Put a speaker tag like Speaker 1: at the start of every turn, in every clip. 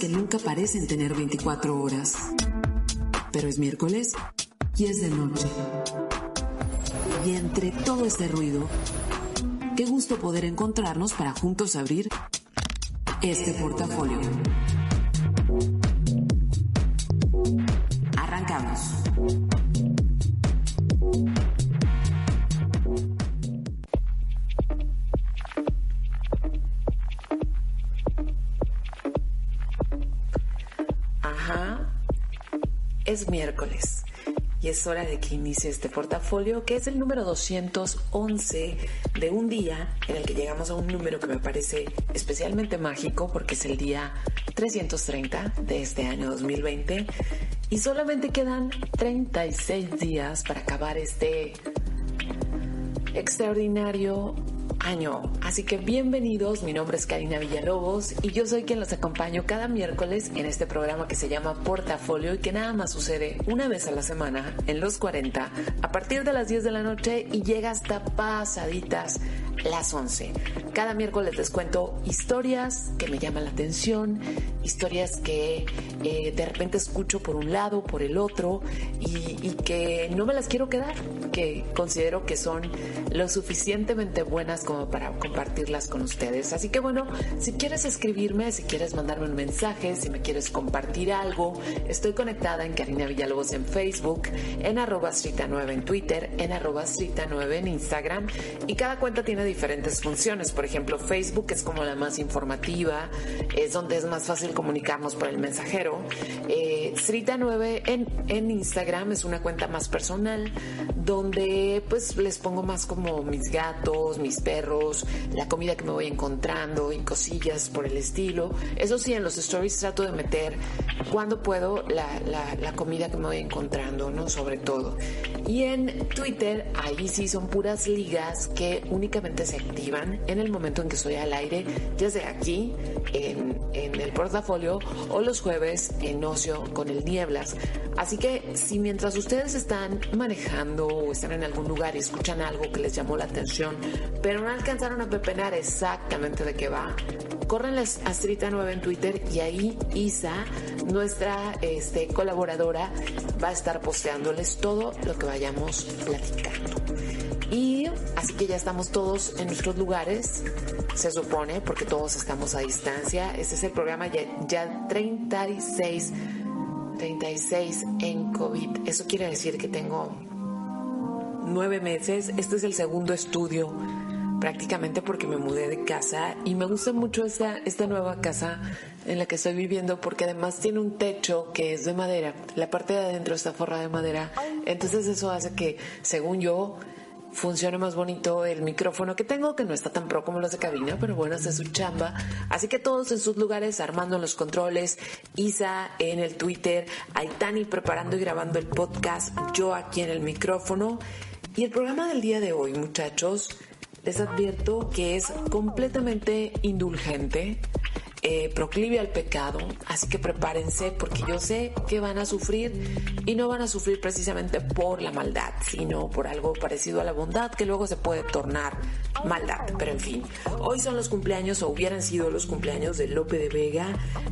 Speaker 1: Que nunca parecen tener 24 horas. Pero es miércoles y es de noche. Y entre todo este ruido, qué gusto poder encontrarnos para juntos abrir este portafolio. Arrancamos. Es miércoles y es hora de que inicie este portafolio que es el número 211 de un día en el que llegamos a un número que me parece especialmente mágico porque es el día 330 de este año 2020 y solamente quedan 36 días para acabar este extraordinario año. Así que bienvenidos, mi nombre es Karina Villalobos y yo soy quien los acompaño cada miércoles en este programa que se llama Portafolio y que nada más sucede una vez a la semana en los 40 a partir de las 10 de la noche y llega hasta pasaditas las 11. Cada miércoles les cuento historias que me llaman la atención, historias que eh, de repente escucho por un lado, por el otro y, y que no me las quiero quedar, que considero que son lo suficientemente buenas como para compartirlas con ustedes. Así que bueno, si quieres escribirme, si quieres mandarme un mensaje, si me quieres compartir algo, estoy conectada en Karina Villalobos en Facebook, en arroba 9 en Twitter, en arroba 9 en Instagram y cada cuenta tiene diferentes funciones. Por ejemplo, Facebook es como la más informativa, es donde es más fácil comunicarnos por el mensajero. Eh, Srita 9 en, en Instagram es una cuenta más personal, donde pues les pongo más como mis gatos, mis perros, la comida que me voy encontrando y cosillas por el estilo. Eso sí, en los stories trato de meter cuando puedo la, la, comida que me voy encontrando, ¿no? Sobre todo. Y en Twitter, ahí sí son puras ligas que únicamente se activan en el momento en que estoy al aire, ya sea aquí en, en el portafolio o los jueves en ocio con el nieblas. Así que si mientras ustedes están manejando o están en algún lugar y escuchan algo que les llamó la atención, pero no alcanzaron a pepenar exactamente de qué va, córrenles a Strita 9 en Twitter y ahí Isa, nuestra este, colaboradora, va a estar posteándoles todo lo que vayamos platicando. Y así que ya estamos todos en nuestros lugares, se supone, porque todos estamos a distancia. Este es el programa ya, ya 36, 36 en COVID. Eso quiere decir que tengo nueve meses. Este es el segundo estudio prácticamente porque me mudé de casa y me gusta mucho esta, esta nueva casa en la que estoy viviendo porque además tiene un techo que es de madera. La parte de adentro está forrada de madera. Entonces eso hace que, según yo, funcione más bonito el micrófono que tengo, que no está tan pro como los de cabina, pero bueno, hace su chamba. Así que todos en sus lugares, armando los controles, Isa en el Twitter, Aitani preparando y grabando el podcast, yo aquí en el micrófono. Y el programa del día de hoy, muchachos, les advierto que es completamente indulgente, eh, proclive al pecado, así que prepárense porque yo sé que van a sufrir y no van a sufrir precisamente por la maldad, sino por algo parecido a la bondad que luego se puede tornar maldad. Pero en fin, hoy son los cumpleaños o hubieran sido los cumpleaños de Lope de Vega,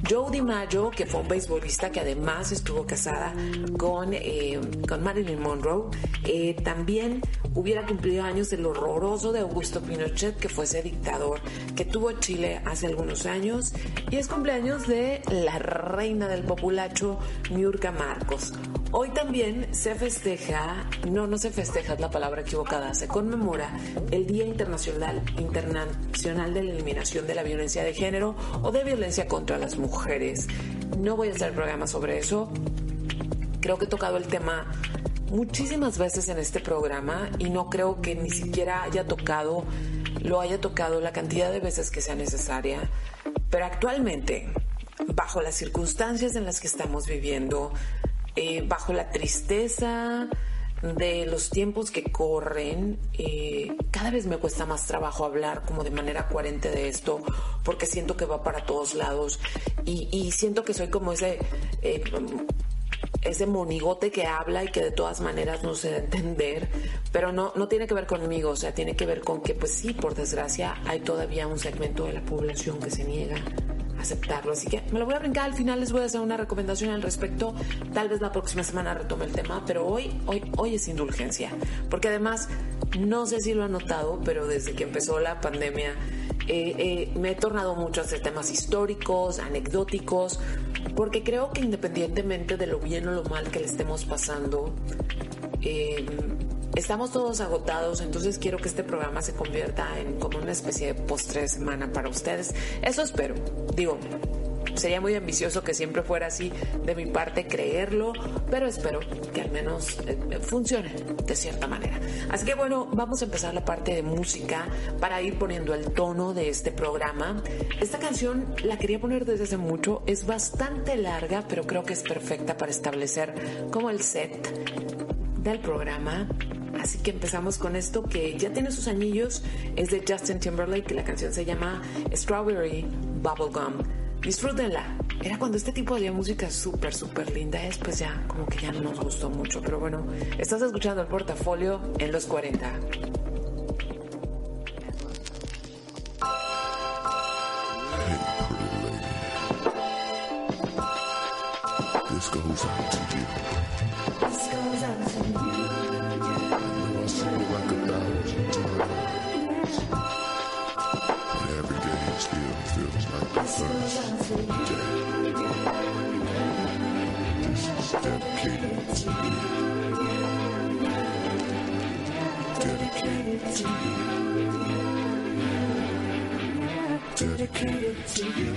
Speaker 1: Joe DiMaggio, que fue un beisbolista que además estuvo casada con, eh, con Marilyn Monroe, eh, también hubiera cumplido años del horroroso de Augusto Pinochet, que fue ese dictador que tuvo Chile hace algunos años, y es cumpleaños de la reina del populacho, Miurka Marcos. Hoy también se festeja, no, no se festeja, es la palabra equivocada, se conmemora el Día Internacional, Internacional de la Eliminación de la Violencia de Género o de Violencia contra las Mujeres. No voy a hacer programa sobre eso. Creo que he tocado el tema muchísimas veces en este programa y no creo que ni siquiera haya tocado lo haya tocado la cantidad de veces que sea necesaria, pero actualmente, bajo las circunstancias en las que estamos viviendo, eh, bajo la tristeza de los tiempos que corren, eh, cada vez me cuesta más trabajo hablar como de manera coherente de esto, porque siento que va para todos lados. Y, siento que soy como ese... Eh, ese monigote que habla y que de todas maneras no se da a entender, pero no, no tiene que ver conmigo, o sea, tiene que ver con que, pues sí, por desgracia, hay todavía un segmento de la población que se niega a aceptarlo. Así que me lo voy a brincar, al final les voy a hacer una recomendación al respecto, tal vez la próxima semana retome el tema, pero hoy, hoy, hoy es indulgencia, porque además, no sé si lo han notado, pero desde que empezó la pandemia, eh, eh, me he tornado mucho a hacer temas históricos, anecdóticos, porque creo que independientemente de lo bien o lo mal que le estemos pasando, eh, estamos todos agotados, entonces quiero que este programa se convierta en como una especie de postre de semana para ustedes. Eso espero. Digo, sería muy ambicioso que siempre fuera así de mi parte creerlo, pero espero que al menos eh, funcione de cierta manera. Así que bueno, vamos a empezar la parte de música para ir poniendo el tono de este programa. Esta canción la quería poner desde hace mucho, es bastante larga, pero creo que es perfecta para establecer como el set del programa. Así que empezamos con esto que ya tiene sus anillos, es de Justin Timberlake, la canción se llama Strawberry Bubblegum. Disfrútenla. Era cuando este tipo de música súper, súper linda es, pues ya como que ya no nos gustó mucho. Pero bueno, estás escuchando el portafolio en los 40. Dedicated to you.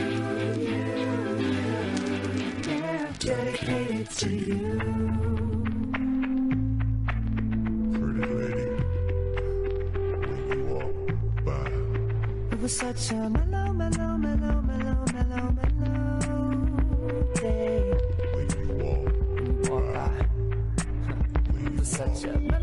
Speaker 1: Dedicated to you. Pretty lady, when you walk by. It was such a such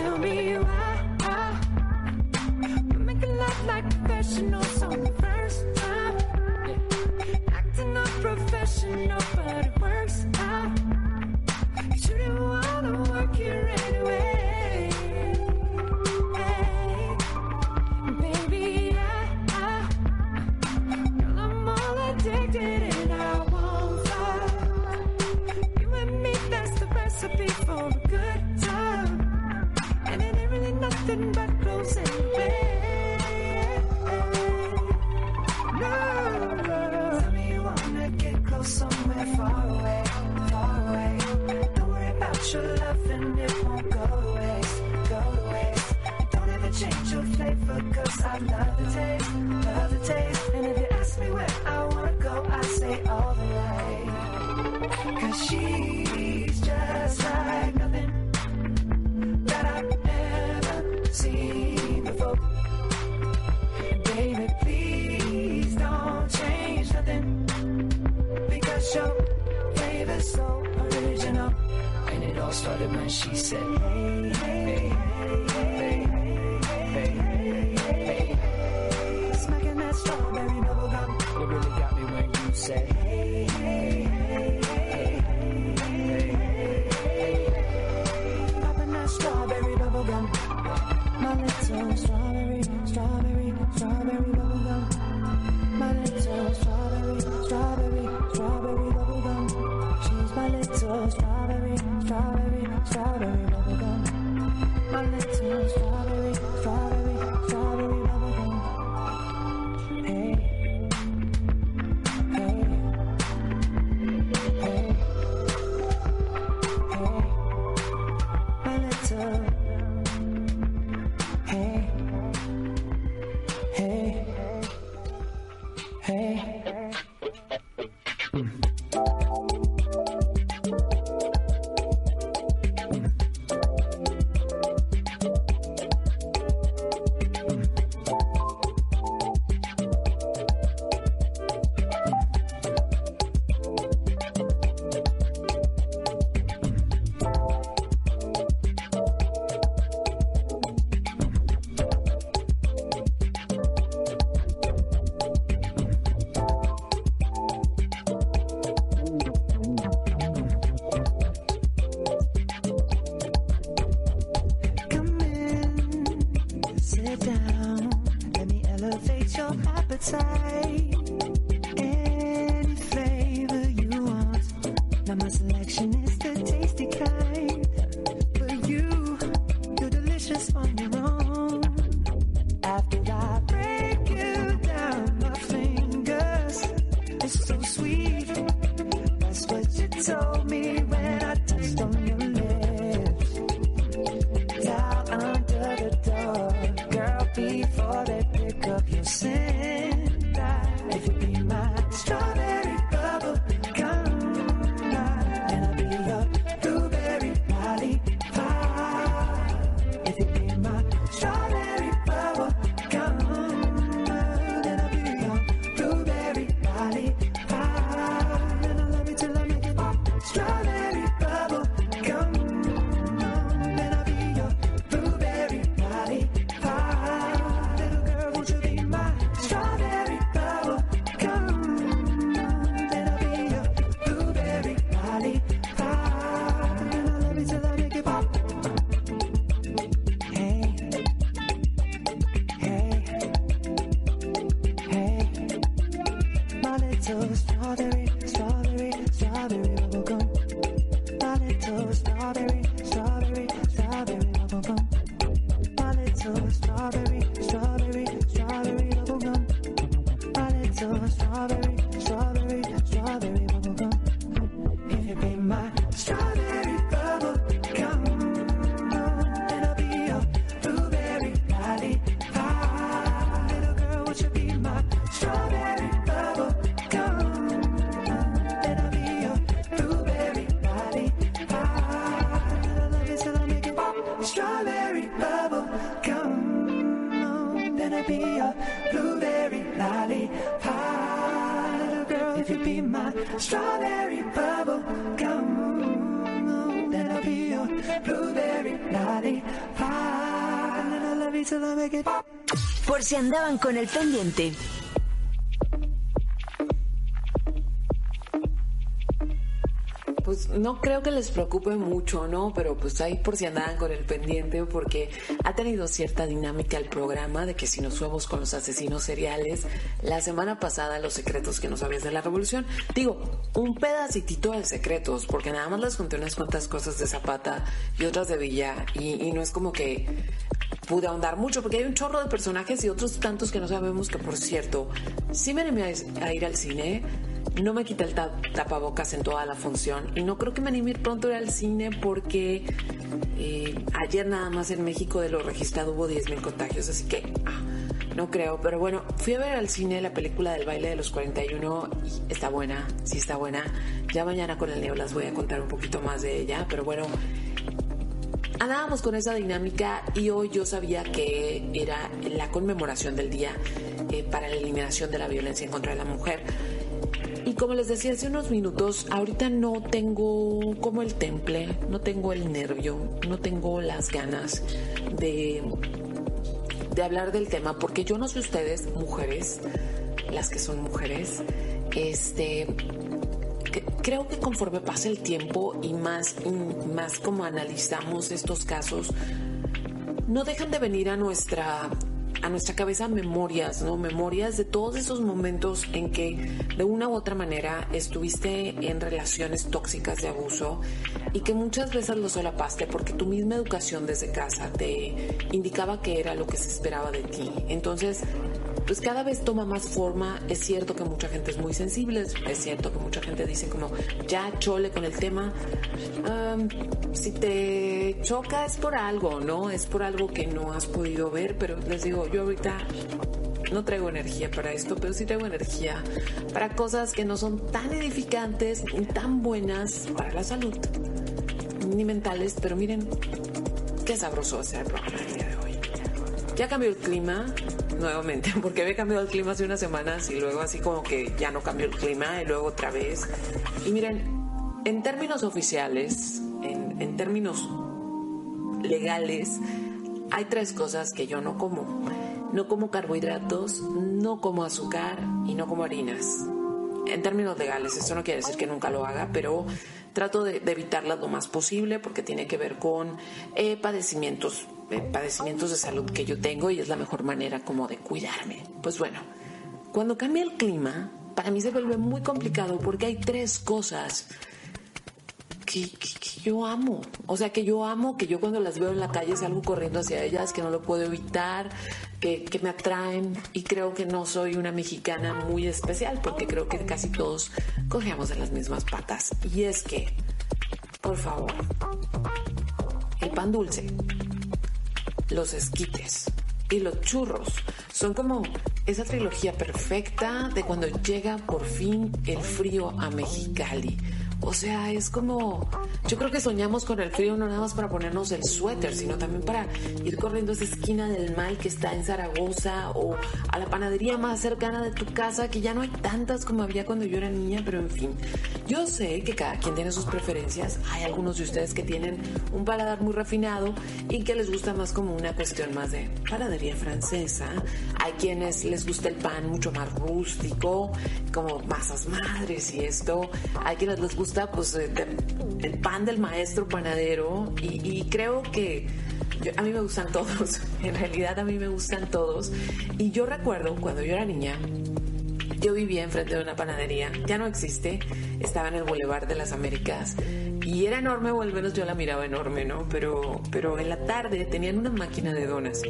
Speaker 2: tell me why I, I make a love like professional.
Speaker 3: Por si andaban con el pendiente.
Speaker 1: no creo que les preocupe mucho, ¿no? Pero pues ahí por si andaban con el pendiente, porque ha tenido cierta dinámica el programa de que si nos fuimos con los asesinos seriales, la semana pasada los secretos que no sabías de la revolución, digo, un pedacitito de secretos, porque nada más les conté unas cuantas cosas de Zapata y otras de Villa, y, no es como que pude ahondar mucho porque hay un chorro de personajes y otros tantos que no sabemos que por cierto sí me animé a ir al cine no me quité el tapabocas en toda la función y no creo que me anime ir pronto ir al cine porque eh, ayer nada más en México de lo registrado hubo 10.000 contagios, así que ah, no creo, pero bueno, fui a ver al cine la película del baile de los 41 y está buena, sí está buena. Ya mañana con el Neo las voy a contar un poquito más de ella, pero bueno, andábamos con esa dinámica y hoy yo sabía que era la conmemoración del día eh, para la eliminación de la violencia en contra de la mujer. Y como les decía hace unos minutos, ahorita no tengo como el temple, no tengo el nervio, no tengo las ganas de, de hablar del tema, porque yo no sé ustedes, mujeres, las que son mujeres, este, creo que conforme pasa el tiempo y más, y más como analizamos estos casos, no dejan de venir a nuestra a nuestra cabeza memorias, ¿no? Memorias de todos esos momentos en que de una u otra manera estuviste en relaciones tóxicas de abuso y que muchas veces lo solapaste porque tu misma educación desde casa te indicaba que era lo que se esperaba de ti. Entonces, pues cada vez toma más forma. Es cierto que mucha gente es muy sensible, es cierto que mucha gente dice como, ya chole con el tema. Si te choca es por algo, ¿no? Es por algo que no has podido ver, pero les digo, yo ahorita no traigo energía para esto, pero sí traigo energía para cosas que no son tan edificantes ni tan buenas para la salud, ni mentales, pero miren, qué sabroso ser el programa del día de hoy. Ya cambió el clima nuevamente, porque había cambiado el clima hace unas semanas y luego así como que ya no cambió el clima y luego otra vez. Y miren, en términos oficiales, en, en términos legales, hay tres cosas que yo no como. No como carbohidratos, no como azúcar y no como harinas. En términos legales, esto no quiere decir que nunca lo haga, pero trato de, de lo más posible porque tiene que ver con eh, padecimientos, eh, padecimientos de salud que yo tengo y es la mejor manera como de cuidarme. Pues bueno, cuando cambia el clima, para mí se vuelve muy complicado porque hay tres cosas que, yo amo. O sea, que yo amo, que yo cuando las veo en la calle salgo corriendo hacia ellas, que no lo puedo evitar, que, que me atraen. Y creo que no soy una mexicana muy especial, porque creo que casi todos cogemos de las mismas patas. Y es que, por favor, el pan dulce, los esquites y los churros son como esa trilogía perfecta de cuando llega por fin el frío a Mexicali. O sea, es como, yo creo que soñamos con el frío no nada más para ponernos el suéter, sino también para ir corriendo a esa esquina del mal que está en Zaragoza o a la panadería más cercana de tu casa, que ya no hay tantas como había cuando yo era niña, pero en fin, yo sé que cada quien tiene sus preferencias. Hay algunos de ustedes que tienen un paladar muy refinado y que les gusta más como una cuestión más de panadería francesa. Hay quienes les gusta el pan mucho más rústico, como masas madres y esto. Hay quienes les gusta pues eh, de- el pan del maestro panadero y, y creo que yo- a mí me gustan todos. En realidad a mí me gustan todos. Y yo recuerdo cuando yo era niña, yo vivía enfrente de una panadería, ya no existe, estaba en el Boulevard de las Américas y era enorme, o al menos yo la miraba enorme, ¿no? Pero, pero en la tarde tenían una máquina de donas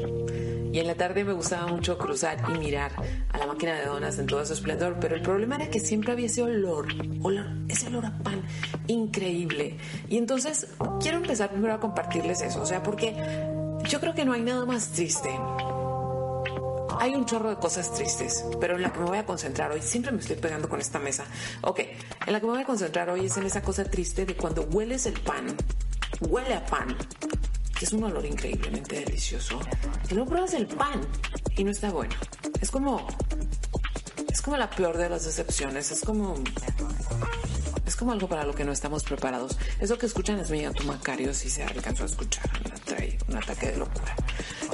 Speaker 1: y en la tarde me gustaba mucho cruzar y mirar a la máquina de donas en todo su esplendor, pero el problema era que siempre había ese olor, olor ese olor a pan increíble. Y entonces quiero empezar primero a compartirles eso, o sea, porque yo creo que no hay nada más triste hay un chorro de cosas tristes, pero en la que me voy a concentrar hoy, siempre me estoy pegando con esta mesa. Ok, en la que me voy a concentrar hoy es en esa cosa triste de cuando hueles el pan, huele a pan, es un olor increíblemente delicioso, y luego pruebas el pan y no está bueno. Es como, es como la peor de las decepciones, es como, es como algo para lo que no estamos preparados. Eso que escuchan es mi Macario, si se alcanzó a escuchar, trae un ataque de locura.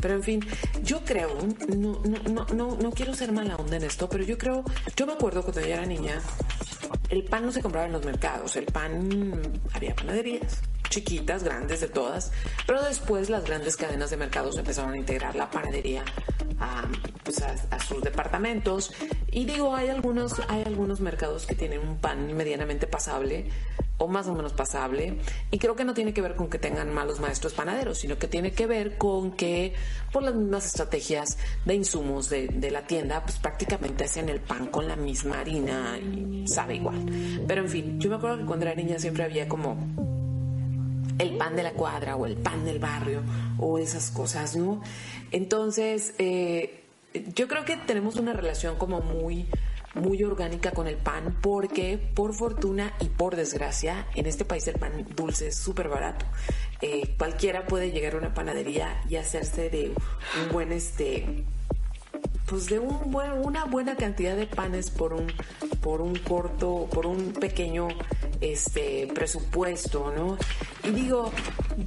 Speaker 1: Pero en fin, yo creo, no, no, no, no, quiero ser mala onda en esto, pero yo creo, yo me acuerdo cuando yo era niña, el pan no se compraba en los mercados, el pan había panaderías chiquitas, grandes de todas, pero después las grandes cadenas de mercados empezaron a integrar la panadería a, pues a sus departamentos. Y digo hay algunos hay algunos mercados que tienen un pan medianamente pasable o más o menos pasable y creo que no tiene que ver con que tengan malos maestros panaderos sino que tiene que ver con que por las mismas estrategias de insumos de, de la tienda pues prácticamente hacen el pan con la misma harina y sabe igual. Pero en fin yo me acuerdo que cuando era niña siempre había como el pan de la cuadra o el pan del barrio o esas cosas, ¿no? Entonces, eh, yo creo que tenemos una relación como muy muy orgánica con el pan porque por fortuna y por desgracia en este país el pan dulce es súper barato. Eh, cualquiera puede llegar a una panadería y hacerse de un buen este pues de un buen, una buena cantidad de panes por un por un corto por un pequeño este presupuesto no y digo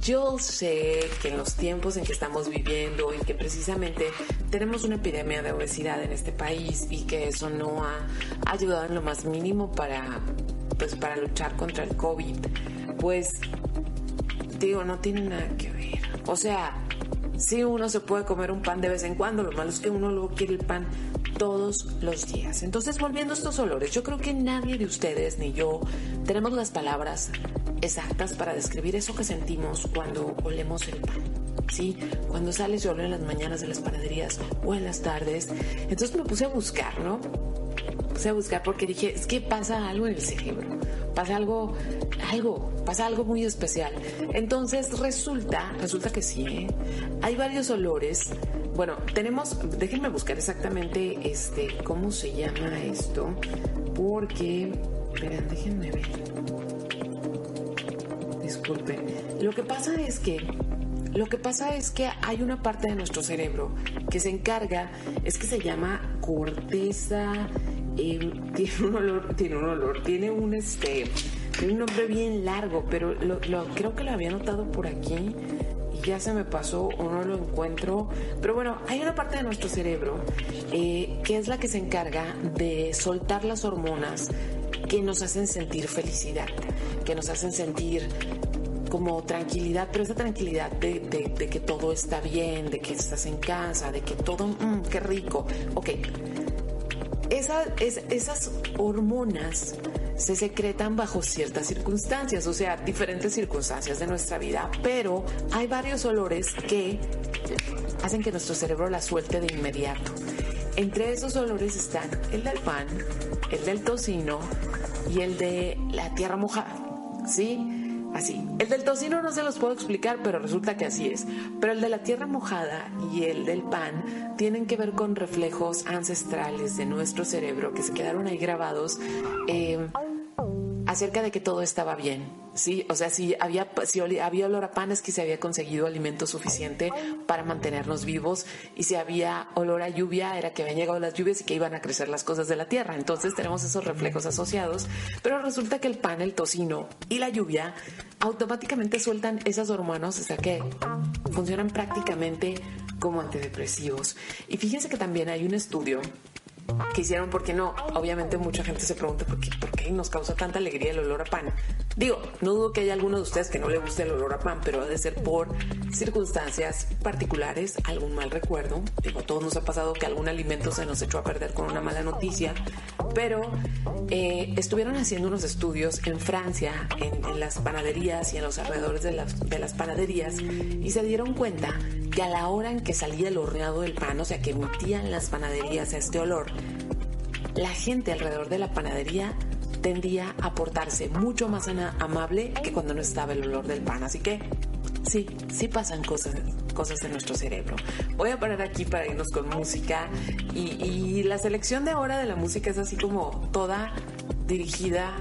Speaker 1: yo sé que en los tiempos en que estamos viviendo y que precisamente tenemos una epidemia de obesidad en este país y que eso no ha ayudado en lo más mínimo para pues para luchar contra el covid pues digo no tiene nada que ver. O sea Sí, uno se puede comer un pan de vez en cuando, lo malo es que uno luego quiere el pan todos los días. Entonces, volviendo a estos olores, yo creo que nadie de ustedes ni yo tenemos las palabras exactas para describir eso que sentimos cuando olemos el pan. ¿Sí? Cuando sales yo en las mañanas de las panaderías o en las tardes. Entonces me puse a buscar, ¿no? Puse a buscar porque dije, es que pasa algo en el cerebro pasa algo, algo, pasa algo muy especial. Entonces resulta, resulta que sí, ¿eh? hay varios olores. Bueno, tenemos, déjenme buscar exactamente este, cómo se llama esto, porque, esperen, déjenme ver. Disculpen. Lo que pasa es que lo que pasa es que hay una parte de nuestro cerebro que se encarga, es que se llama corteza tiene un olor, tiene un olor, tiene un este, un nombre bien largo, pero lo, creo que lo había notado por aquí y ya se me pasó o no lo encuentro. Pero bueno, hay una parte de nuestro cerebro eh, que es la que se encarga de soltar las hormonas que nos hacen sentir felicidad, que nos hacen sentir como tranquilidad, pero esa tranquilidad de, que todo está bien, de que estás en casa, de que todo, mmm, qué rico. Ok, esas hormonas se secretan bajo ciertas circunstancias, o sea, diferentes circunstancias de nuestra vida, pero hay varios olores que hacen que nuestro cerebro la suelte de inmediato. Entre esos olores están el del pan, el del tocino y el de la tierra mojada, ¿sí? Así. El del tocino no se los puedo explicar, pero resulta que así es. Pero el de la tierra mojada y el del pan tienen que ver con reflejos ancestrales de nuestro cerebro que se quedaron ahí grabados eh, acerca de que todo estaba bien. Sí, o sea, si había, si había olor a pan es que se había conseguido alimento suficiente para mantenernos vivos y si había olor a lluvia era que habían llegado las lluvias y que iban a crecer las cosas de la tierra. Entonces tenemos esos reflejos asociados, pero resulta que el pan, el tocino y la lluvia automáticamente sueltan esas hormonas, o sea que funcionan prácticamente como antidepresivos. Y fíjense que también hay un estudio que hicieron porque no, obviamente mucha gente se pregunta por qué, nos causa tanta alegría el olor a pan. Digo, no dudo que haya alguno de ustedes que no le guste el olor a pan, pero ha de ser por circunstancias particulares, algún mal recuerdo. Digo, a todos nos ha pasado que algún alimento se nos echó a perder con una mala noticia, pero eh, estuvieron haciendo unos estudios en Francia, en, las panaderías y en los alrededores de las panaderías, y se dieron cuenta que a la hora en que salía el horneado del pan, o sea, que emitían las panaderías este olor, la gente alrededor de la panadería tendía a portarse mucho más amable que cuando no estaba el olor del pan. Así que sí, sí pasan cosas, cosas en nuestro cerebro. Voy a parar aquí para irnos con música y, y la selección de ahora de la música es así como toda dirigida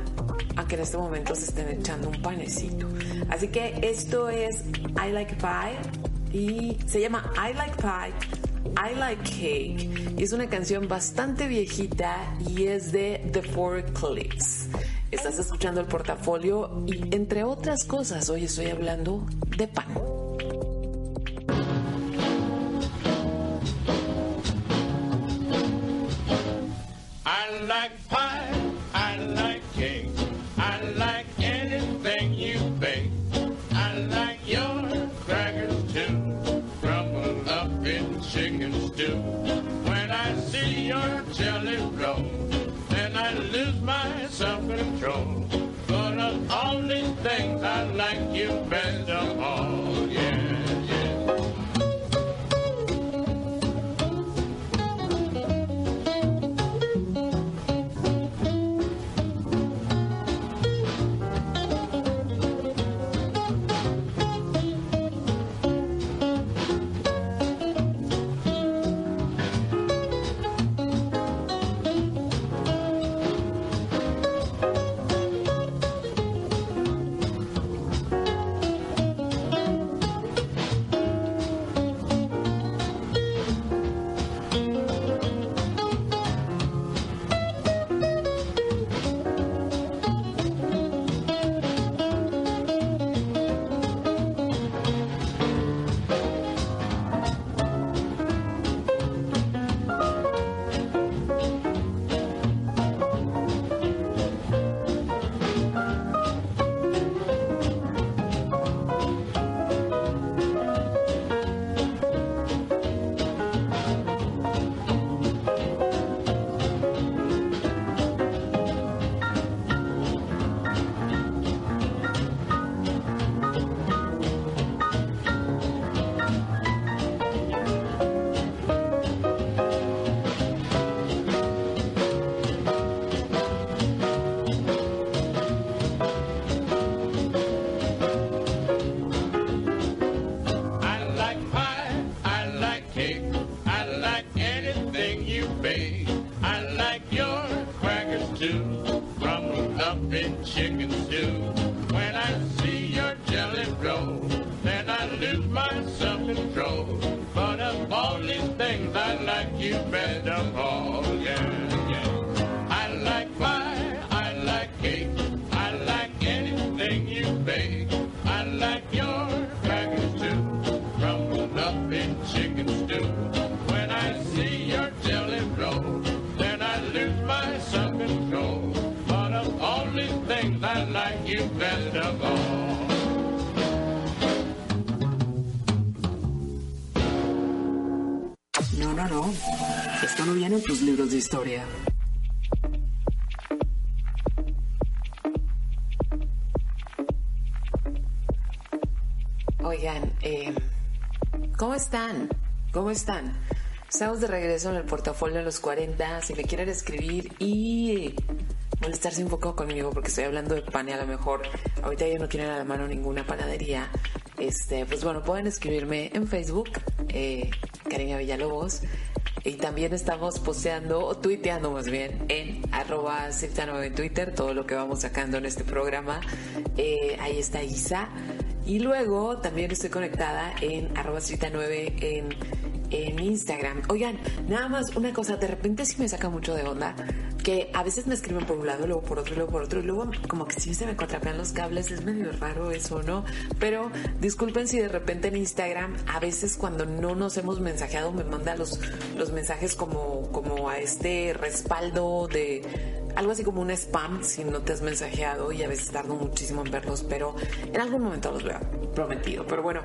Speaker 1: a que en este momento se estén echando un panecito. Así que esto es I Like Pie y se llama I Like Pie I Like Cake. Es una canción bastante viejita y es de The Four Clicks. Estás escuchando el portafolio y entre otras cosas hoy estoy hablando de pan.
Speaker 4: Like like you
Speaker 1: están? Estamos de regreso en el portafolio de los 40. Si me quieren escribir y molestarse un poco conmigo porque estoy hablando de pan y a lo mejor ahorita ya no tienen a la mano ninguna panadería, este, pues bueno, pueden escribirme en Facebook, eh, Karina Villalobos. Y también estamos posteando o tuiteando más bien en arroba 9 en Twitter todo lo que vamos sacando en este programa. Eh, ahí está Isa. Y luego también estoy conectada en arroba 9 en, en Instagram. Oigan, nada más una cosa, de repente sí me saca mucho de onda que a veces me escriben por un lado, luego por otro, luego por otro, y luego como que sí se me contrapean los cables, es medio raro eso, ¿no? Pero disculpen si de repente en Instagram, a veces cuando no nos hemos mensajeado, me manda los, los mensajes como, como a este respaldo de algo así como un spam si no te has mensajeado y a veces tardo muchísimo en verlos, pero en algún momento los veo, prometido. Pero bueno,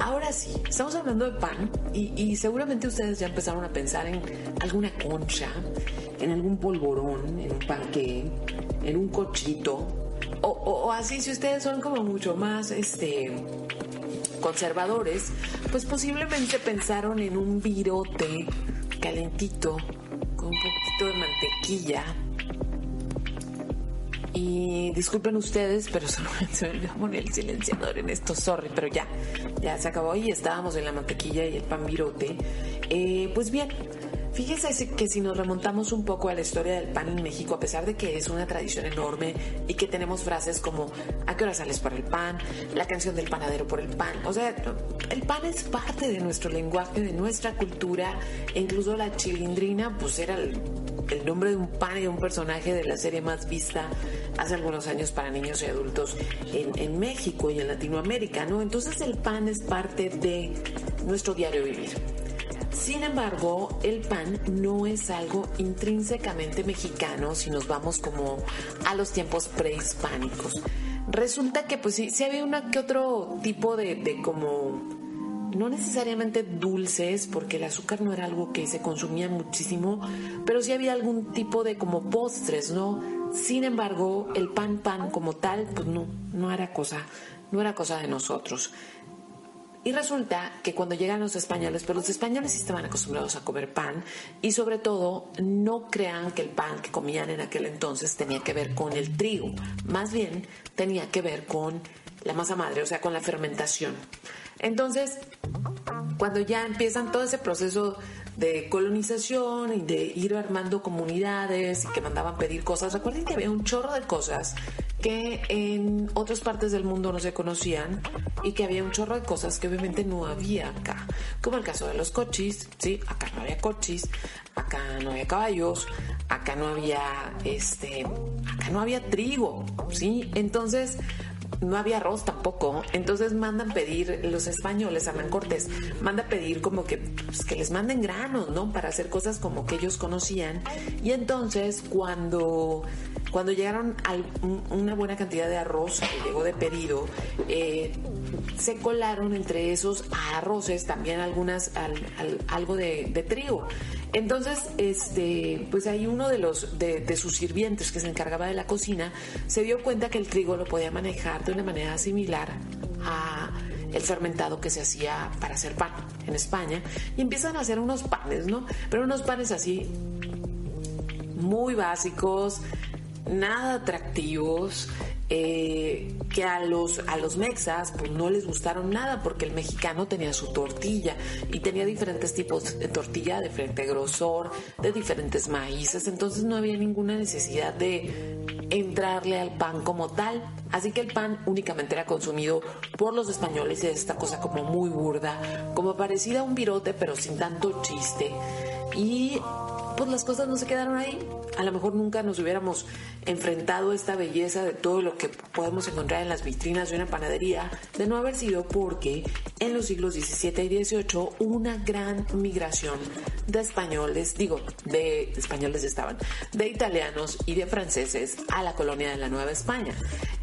Speaker 1: ahora sí, estamos hablando de pan y, seguramente ustedes ya empezaron a pensar en alguna concha, en algún polvorón, en un panqué, en un cochito, o, o- o así si ustedes son como mucho más, este conservadores, pues posiblemente pensaron en un virote calentito con un poquito de mantequilla. Y disculpen ustedes, pero se me el silenciador en esto, sorry, pero ya, ya se acabó y estábamos en la mantequilla y el pan virote. Eh, pues bien, fíjese que si nos remontamos un poco a la historia del pan en México, a pesar de que es una tradición enorme y que tenemos frases como ¿a qué hora sales por el pan? La canción del panadero por el pan. O sea, el pan es parte de nuestro lenguaje, de nuestra cultura, e incluso la chilindrina, pues era el el nombre de un pan y de un personaje de la serie más vista hace algunos años para niños y adultos en, México y en Latinoamérica, ¿no? Entonces el pan es parte de nuestro diario vivir. Sin embargo, el pan no es algo intrínsecamente mexicano si nos vamos como a los tiempos prehispánicos. Resulta que pues sí, sí había una que otro tipo de como no necesariamente dulces, porque el azúcar no era algo que se consumía muchísimo, pero sí había algún tipo de como postres, ¿no? Sin embargo, el pan pan como tal, pues no, no era cosa, no era cosa de nosotros. Y resulta que cuando llegan los españoles, pero los españoles sí estaban acostumbrados a comer pan y sobre todo no crean que el pan que comían en aquel entonces tenía que ver con el trigo, más bien tenía que ver con la masa madre, o sea, con la fermentación. Entonces, cuando ya empiezan todo ese proceso de colonización y de ir armando comunidades y que mandaban pedir cosas, recuerden que había un chorro de cosas que en otras partes del mundo no se conocían y que había un chorro de cosas que obviamente no había acá, como el caso de los cochis, sí, acá no había cochis, acá no había caballos, acá no había este, acá no había trigo, sí, entonces no había arroz tampoco. Entonces mandan pedir, los españoles, Hernán Cortés, manda pedir como que, pues, que les manden granos, ¿no? Para hacer cosas como que ellos conocían. Y entonces cuando, cuando llegaron a una buena cantidad de arroz que llegó de pedido, eh, se colaron entre esos arroces también algunas, al- al- algo de trigo. Entonces, este, pues ahí uno de los de, de sus sirvientes que se encargaba de la cocina se dio cuenta que el trigo lo podía manejar de una manera similar a el fermentado que se hacía para hacer pan en España y empiezan a hacer unos panes, ¿no? Pero unos panes así muy básicos, nada atractivos, eh, que a los, a los mexas pues no les gustaron nada porque el mexicano tenía su tortilla y tenía diferentes tipos de tortilla, de diferente grosor, de diferentes maíces, entonces no había ninguna necesidad de entrarle al pan como tal. Así que el pan únicamente era consumido por los españoles y es esta cosa como muy burda, como parecida a un virote pero sin tanto chiste. Y pues las cosas no se quedaron ahí. A lo mejor nunca nos hubiéramos enfrentado a esta belleza de todo lo que podemos encontrar en las vitrinas de una panadería de no haber sido porque en los siglos XVII y XVIII hubo una gran migración de españoles, digo, de españoles estaban, de italianos y de franceses a la colonia de la Nueva España.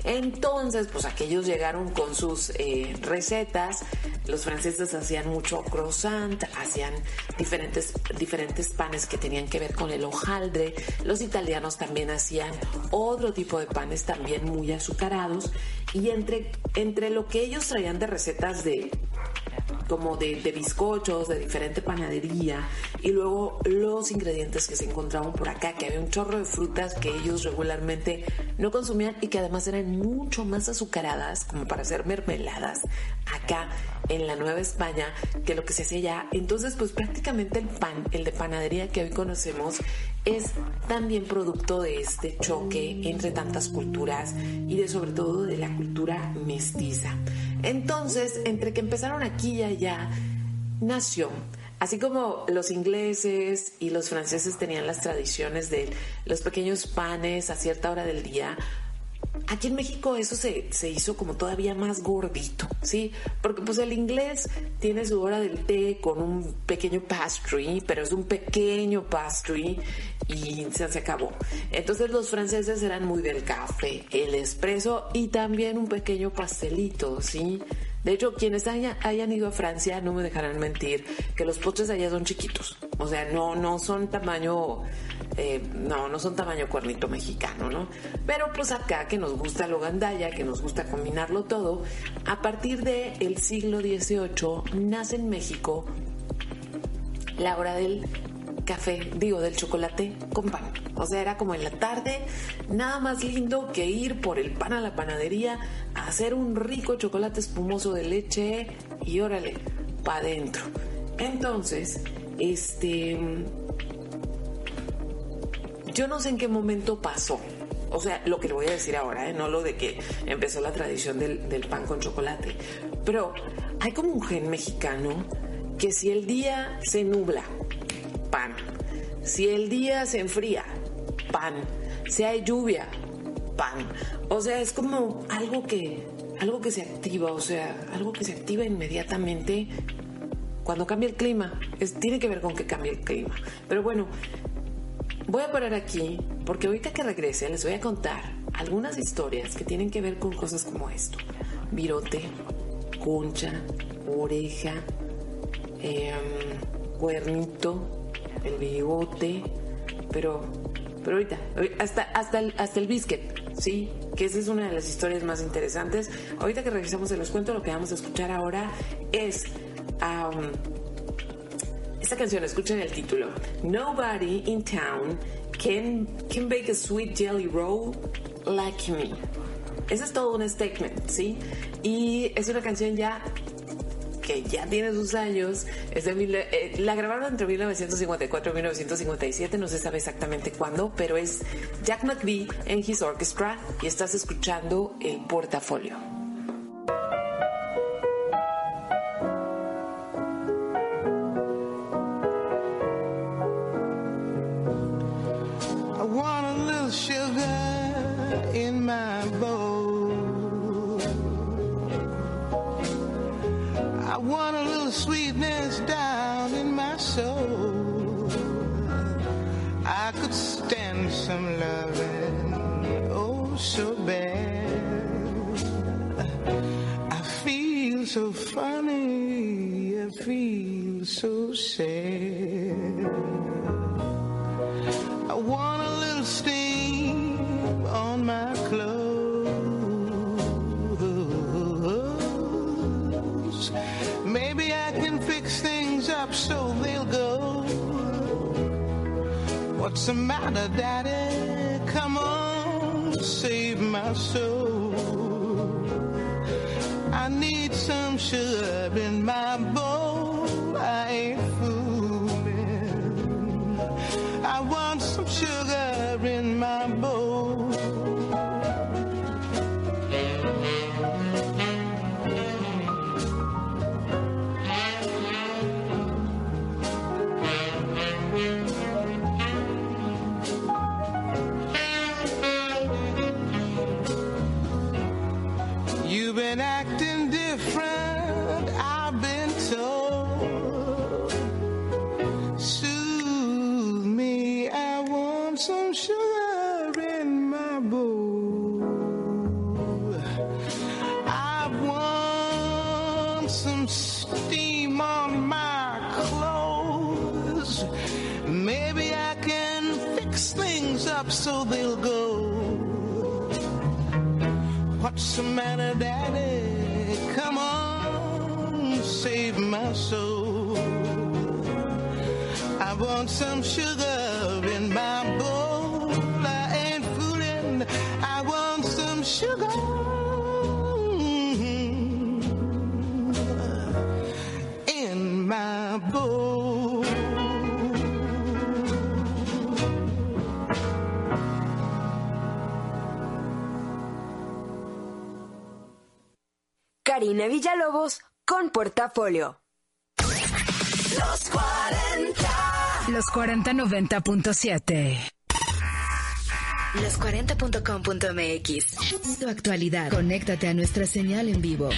Speaker 1: Entonces, pues aquellos llegaron con sus eh, recetas. Los franceses hacían mucho croissant, hacían diferentes, diferentes panes que tenían que ver con el hojaldre. Los italianos también hacían otro tipo de panes también muy azucarados. Y entre, entre lo que ellos traían de recetas de como de, bizcochos, de diferente panadería, y luego los ingredientes que se encontraban por acá, que había un chorro de frutas que ellos regularmente no consumían y que además eran mucho más azucaradas, como para hacer mermeladas, acá en la Nueva España, que lo que se hacía allá. Entonces, pues prácticamente el pan, el de panadería que hoy conocemos, es también producto de este choque entre tantas culturas y de sobre todo de la cultura mestiza. Entonces, entre que empezaron aquí y allá, nació. Así como los ingleses y los franceses tenían las tradiciones de los pequeños panes a cierta hora del día, Aquí en México eso se, se, hizo como todavía más gordito, ¿sí? Porque pues el inglés tiene su hora del té con un pequeño pastry, pero es un pequeño pastry y se, acabó. Entonces los franceses eran muy del café, el espresso y también un pequeño pastelito, ¿sí? De hecho, quienes haya, hayan ido a Francia no me dejarán mentir que los postres allá son chiquitos. O sea, no, no son tamaño eh, no, no son tamaño cuernito mexicano, ¿no? Pero pues acá que nos gusta lo gandaya, que nos gusta combinarlo todo, a partir del siglo XVIII nace en México la hora del café, digo, del chocolate con pan. O sea, era como en la tarde, nada más lindo que ir por el pan a la panadería a hacer un rico chocolate espumoso de leche y órale, pa' adentro. Entonces, este yo no sé en qué momento pasó. O sea, lo que le voy a decir ahora, ¿eh? no lo de que empezó la tradición del, pan con chocolate. Pero hay como un gen mexicano que si el día se nubla, pan. Si el día se enfría, pan. Si hay lluvia, pan. O sea, es como algo que, algo que se activa, o sea, algo que se activa inmediatamente cuando cambia el clima. Es, tiene que ver con que cambie el clima. Pero bueno, Voy a parar aquí porque ahorita que regrese les voy a contar algunas historias que tienen que ver con cosas como esto. Virote, concha, oreja, eh, cuernito, el bigote, pero, pero ahorita, hasta, hasta, el, hasta el biscuit, ¿sí? Que esa es una de las historias más interesantes. Ahorita que regresamos se los cuento, lo que vamos a escuchar ahora es... esta canción, escuchen el título. Nobody in town can, can bake a sweet jelly roll like me. Ese es todo un statement, ¿sí? Y es una canción ya que ya tiene sus años. Es de eh, la grabaron entre 1954 y 1957, no se sabe exactamente cuándo, pero es Jack McBee en His Orchestra y estás escuchando el portafolio.
Speaker 5: Sugar in my bowl. I want a little sweetness down in my soul. I could stand some loving, oh so bad. I feel so funny, I feel so sad. I want the matter, Daddy? Come on, save my soul. I need some sugar in my want some sugar in my bowl. I ain't fooling. I want some sugar in my bowl.
Speaker 3: Karina Villalobos con Portafolio.
Speaker 6: Los 4090.7.
Speaker 7: Los40.com.mx.
Speaker 6: Tu actualidad. Conéctate a nuestra señal en vivo.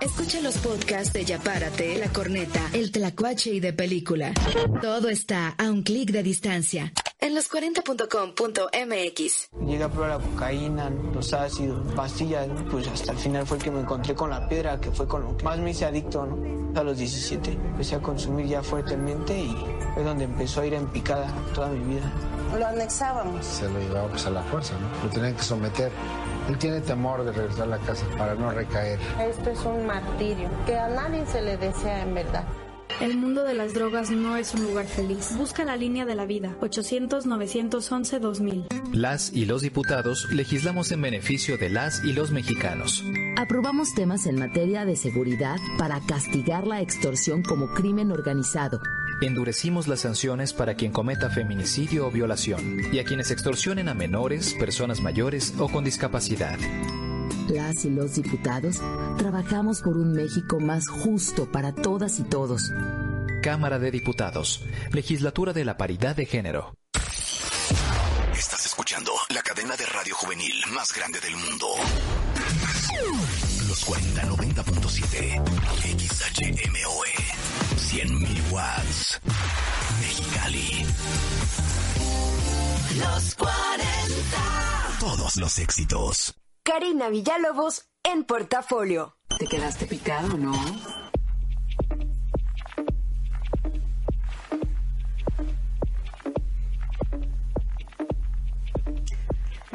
Speaker 6: Escucha los podcasts de Ya Párate, La Corneta, El Tlacuache y de Película. Todo está a un clic de distancia.
Speaker 7: En los40.com.mx.
Speaker 8: Llegué a probar la cocaína, los ácidos, pastillas, pues hasta el final fue el que me encontré con la piedra, que fue con lo que más me hice adicto, ¿no? A los 17 empecé a consumir ya fuertemente y fue donde empezó a ir en picada toda mi vida.
Speaker 9: Lo anexábamos.
Speaker 10: se lo llevaba pues a la fuerza, ¿no? Lo tenían que someter. Él tiene temor de regresar a la casa para no recaer.
Speaker 9: Esto es un martirio que a nadie se le desea en verdad.
Speaker 11: El mundo de las drogas no es un lugar feliz. Busca la línea de la vida. 800-911-2000.
Speaker 12: Las y los diputados legislamos en beneficio de las y los mexicanos.
Speaker 13: Aprobamos temas en materia de seguridad para castigar la extorsión como crimen organizado.
Speaker 12: Endurecimos las sanciones para quien cometa feminicidio o violación y a quienes extorsionen a menores, personas mayores o con discapacidad.
Speaker 13: Las y los diputados trabajamos por un México más justo para todas y todos.
Speaker 12: Cámara de Diputados. Legislatura de la Paridad de Género.
Speaker 14: Estás escuchando la cadena de radio juvenil más grande del mundo. Los 4090.7 XHMOE 100.000 watts. Mexicali.
Speaker 3: Los 40.
Speaker 14: Todos los éxitos.
Speaker 3: Karina Villalobos en Portafolio.
Speaker 1: ¿Te quedaste picado, no?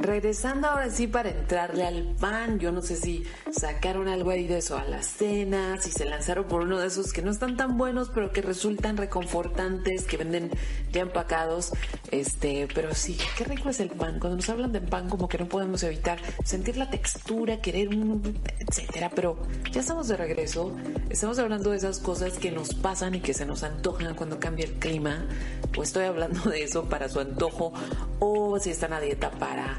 Speaker 1: Regresando ahora sí para entrarle al pan, yo no sé si sacaron algo ahí de eso a la cena, si se lanzaron por uno de esos que no están tan buenos, pero que resultan reconfortantes, que venden ya empacados, este, pero sí, qué rico es el pan. Cuando nos hablan de pan, como que no podemos evitar sentir la textura, querer un, etcétera, pero ya estamos de regreso, estamos hablando de esas cosas que nos pasan y que se nos antojan cuando cambia el clima, pues estoy hablando de eso para su antojo. O si están a dieta para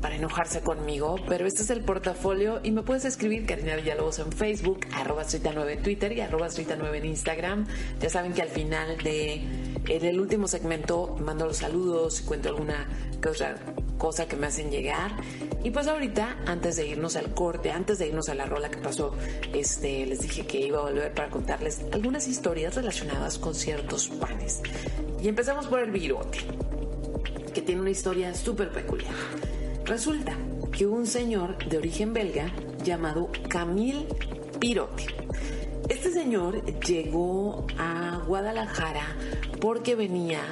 Speaker 1: para enojarse conmigo, pero este es el portafolio y me puedes escribir Karina Villalobos en Facebook, arroba 9 en Twitter y arroba 9 en Instagram. Ya saben que al final de en el último segmento mando los saludos y cuento alguna cosa, cosa que me hacen llegar. Y pues ahorita, antes de irnos al corte, antes de irnos a la rola que pasó, este, les dije que iba a volver para contarles algunas historias relacionadas con ciertos panes. Y empezamos por el virote, que tiene una historia súper peculiar. Resulta que un señor de origen belga llamado Camille Pirote. Este señor llegó a Guadalajara porque venía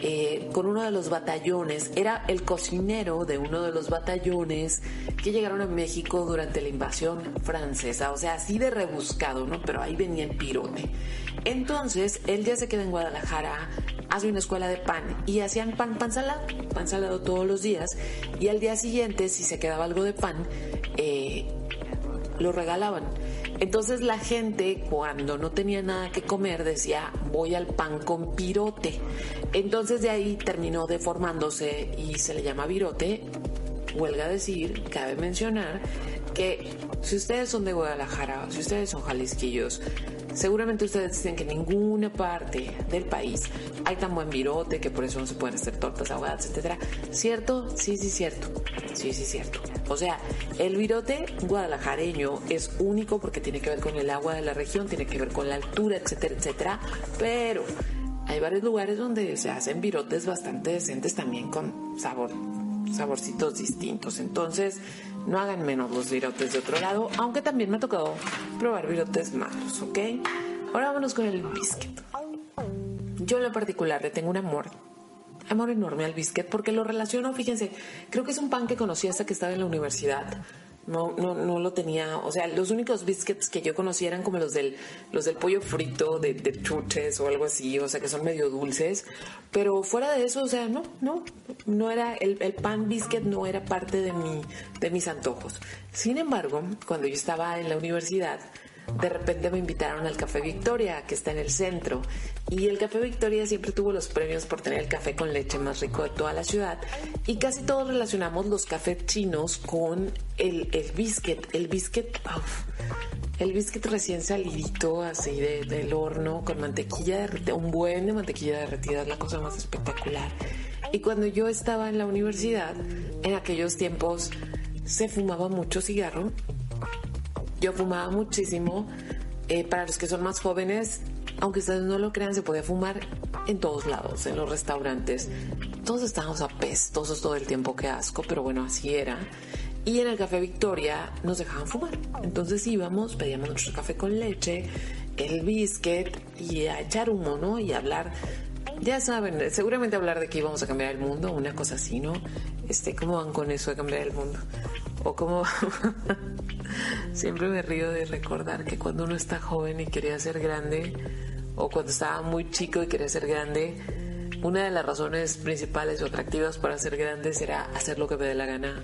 Speaker 1: eh, con uno de los batallones, era el cocinero de uno de los batallones que llegaron a México durante la invasión francesa, o sea, así de rebuscado, ¿no? Pero ahí venía el pirote. Entonces, él ya se queda en Guadalajara, hace una escuela de pan y hacían pan, pan salado, pan salado todos los días y al día siguiente, si se quedaba algo de pan, eh, lo regalaban. Entonces la gente cuando no tenía nada que comer decía voy al pan con pirote. Entonces de ahí terminó deformándose y se le llama virote. Huelga decir, cabe mencionar que si ustedes son de Guadalajara, si ustedes son jalisquillos, seguramente ustedes dicen que en ninguna parte del país hay tan buen virote que por eso no se pueden hacer tortas ahogadas, etcétera. ¿Cierto? Sí, sí, cierto. Sí, sí, cierto. O sea, el virote guadalajareño es único porque tiene que ver con el agua de la región, tiene que ver con la altura, etcétera, etcétera. Pero hay varios lugares donde se hacen virotes bastante decentes también con sabor, saborcitos distintos. Entonces, no hagan menos los virotes de otro lado, aunque también me ha tocado probar virotes malos, ¿ok? Ahora vámonos con el biscuit. Yo en lo particular le tengo un amor, amor enorme al biscuit porque lo relaciono, fíjense, creo que es un pan que conocí hasta que estaba en la universidad. No, no, no lo tenía, o sea, los únicos biscuits que yo conocía eran como los del, los del pollo frito, de, de chuches o algo así, o sea, que son medio dulces, pero fuera de eso, o sea, no, no, no era, el, el pan biscuit no era parte de, mi, de mis antojos. Sin embargo, cuando yo estaba en la universidad, de repente me invitaron al Café Victoria, que está en el centro. Y el Café Victoria siempre tuvo los premios por tener el café con leche más rico de toda la ciudad. Y casi todos relacionamos los cafés chinos con el, el biscuit. El biscuit, uf, el biscuit recién salidito, así de- del horno, con mantequilla derretida, un buen de mantequilla derretida, es la cosa más espectacular. Y cuando yo estaba en la universidad, en aquellos tiempos se fumaba mucho cigarro yo fumaba muchísimo. Eh, para los que son más jóvenes, aunque ustedes no lo crean, se podía fumar en todos lados, en los restaurantes. Todos estábamos apestosos todo el tiempo, qué asco, pero bueno, así era. Y en el Café Victoria nos dejaban fumar. Entonces íbamos, pedíamos nuestro café con leche, el biscuit y a echar humo, ¿no? Y hablar. Ya saben, seguramente hablar de que íbamos a cambiar el mundo, una cosa así, ¿no? Este, ¿cómo van con eso de cambiar el mundo? O cómo Siempre me río de recordar que cuando uno está joven y quería ser grande, o cuando estaba muy chico y quería ser grande, una de las razones principales o atractivas para ser grandes era hacer lo que me dé la gana.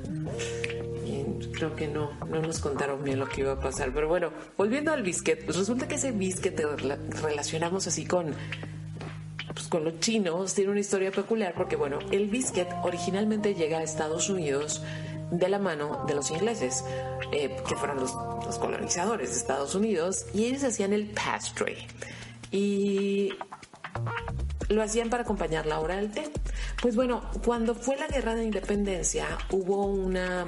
Speaker 1: Y creo que no, no nos contaron bien lo que iba a pasar. Pero bueno, volviendo al biscuit, pues resulta que ese biscuit relacionamos así con pues con los chinos tiene una historia peculiar porque bueno, el biscuit originalmente llega a Estados Unidos de la mano de los ingleses, eh, que fueron los, colonizadores de Estados Unidos, y ellos hacían el pastry. Y lo hacían para acompañar la hora del té. Pues bueno, cuando fue la guerra de independencia, hubo una.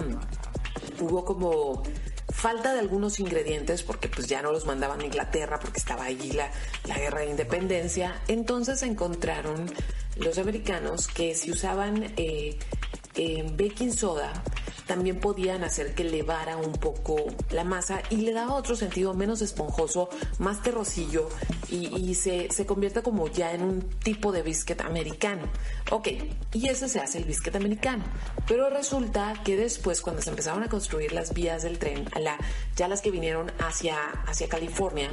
Speaker 1: hubo como falta de algunos ingredientes porque pues ya no los mandaban a Inglaterra porque estaba ahí la, la guerra de independencia. Entonces encontraron los americanos que si usaban eh, baking soda también podían hacer que levara un poco la masa y le daba otro sentido menos esponjoso, más terrosillo y, se, se convierte como ya en un tipo de biscuit americano. Ok, y ese se hace el biscuit americano. Pero resulta que después cuando se empezaron a construir las vías del tren, la, ya las que vinieron hacia, hacia California,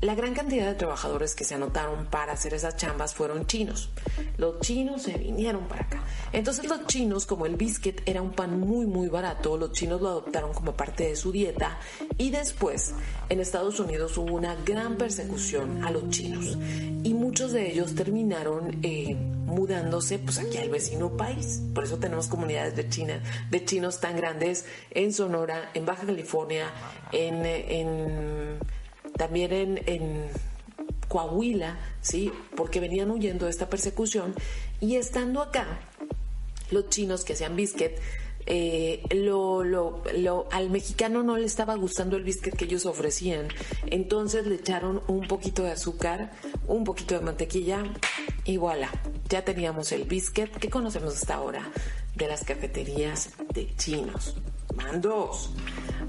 Speaker 1: la gran cantidad de trabajadores que se anotaron para hacer esas chambas fueron chinos. Los chinos se vinieron para acá. Entonces los chinos, como el biscuit era un pan muy barato, los chinos lo adoptaron como parte de su dieta y después en Estados Unidos hubo una gran persecución a los chinos y muchos de ellos terminaron eh, mudándose pues aquí al vecino país. Por eso tenemos comunidades de China, de chinos tan grandes en Sonora, en Baja California, en también en, en Coahuila, ¿sí? Porque venían huyendo de esta persecución y estando acá, los chinos que hacían biscuit, eh, lo, lo, lo- al mexicano no le estaba gustando el biscuit que ellos ofrecían. Entonces le echaron un poquito de azúcar, un poquito de mantequilla y voilà, ya teníamos el biscuit que conocemos hasta ahora de las cafeterías de chinos. Van dos.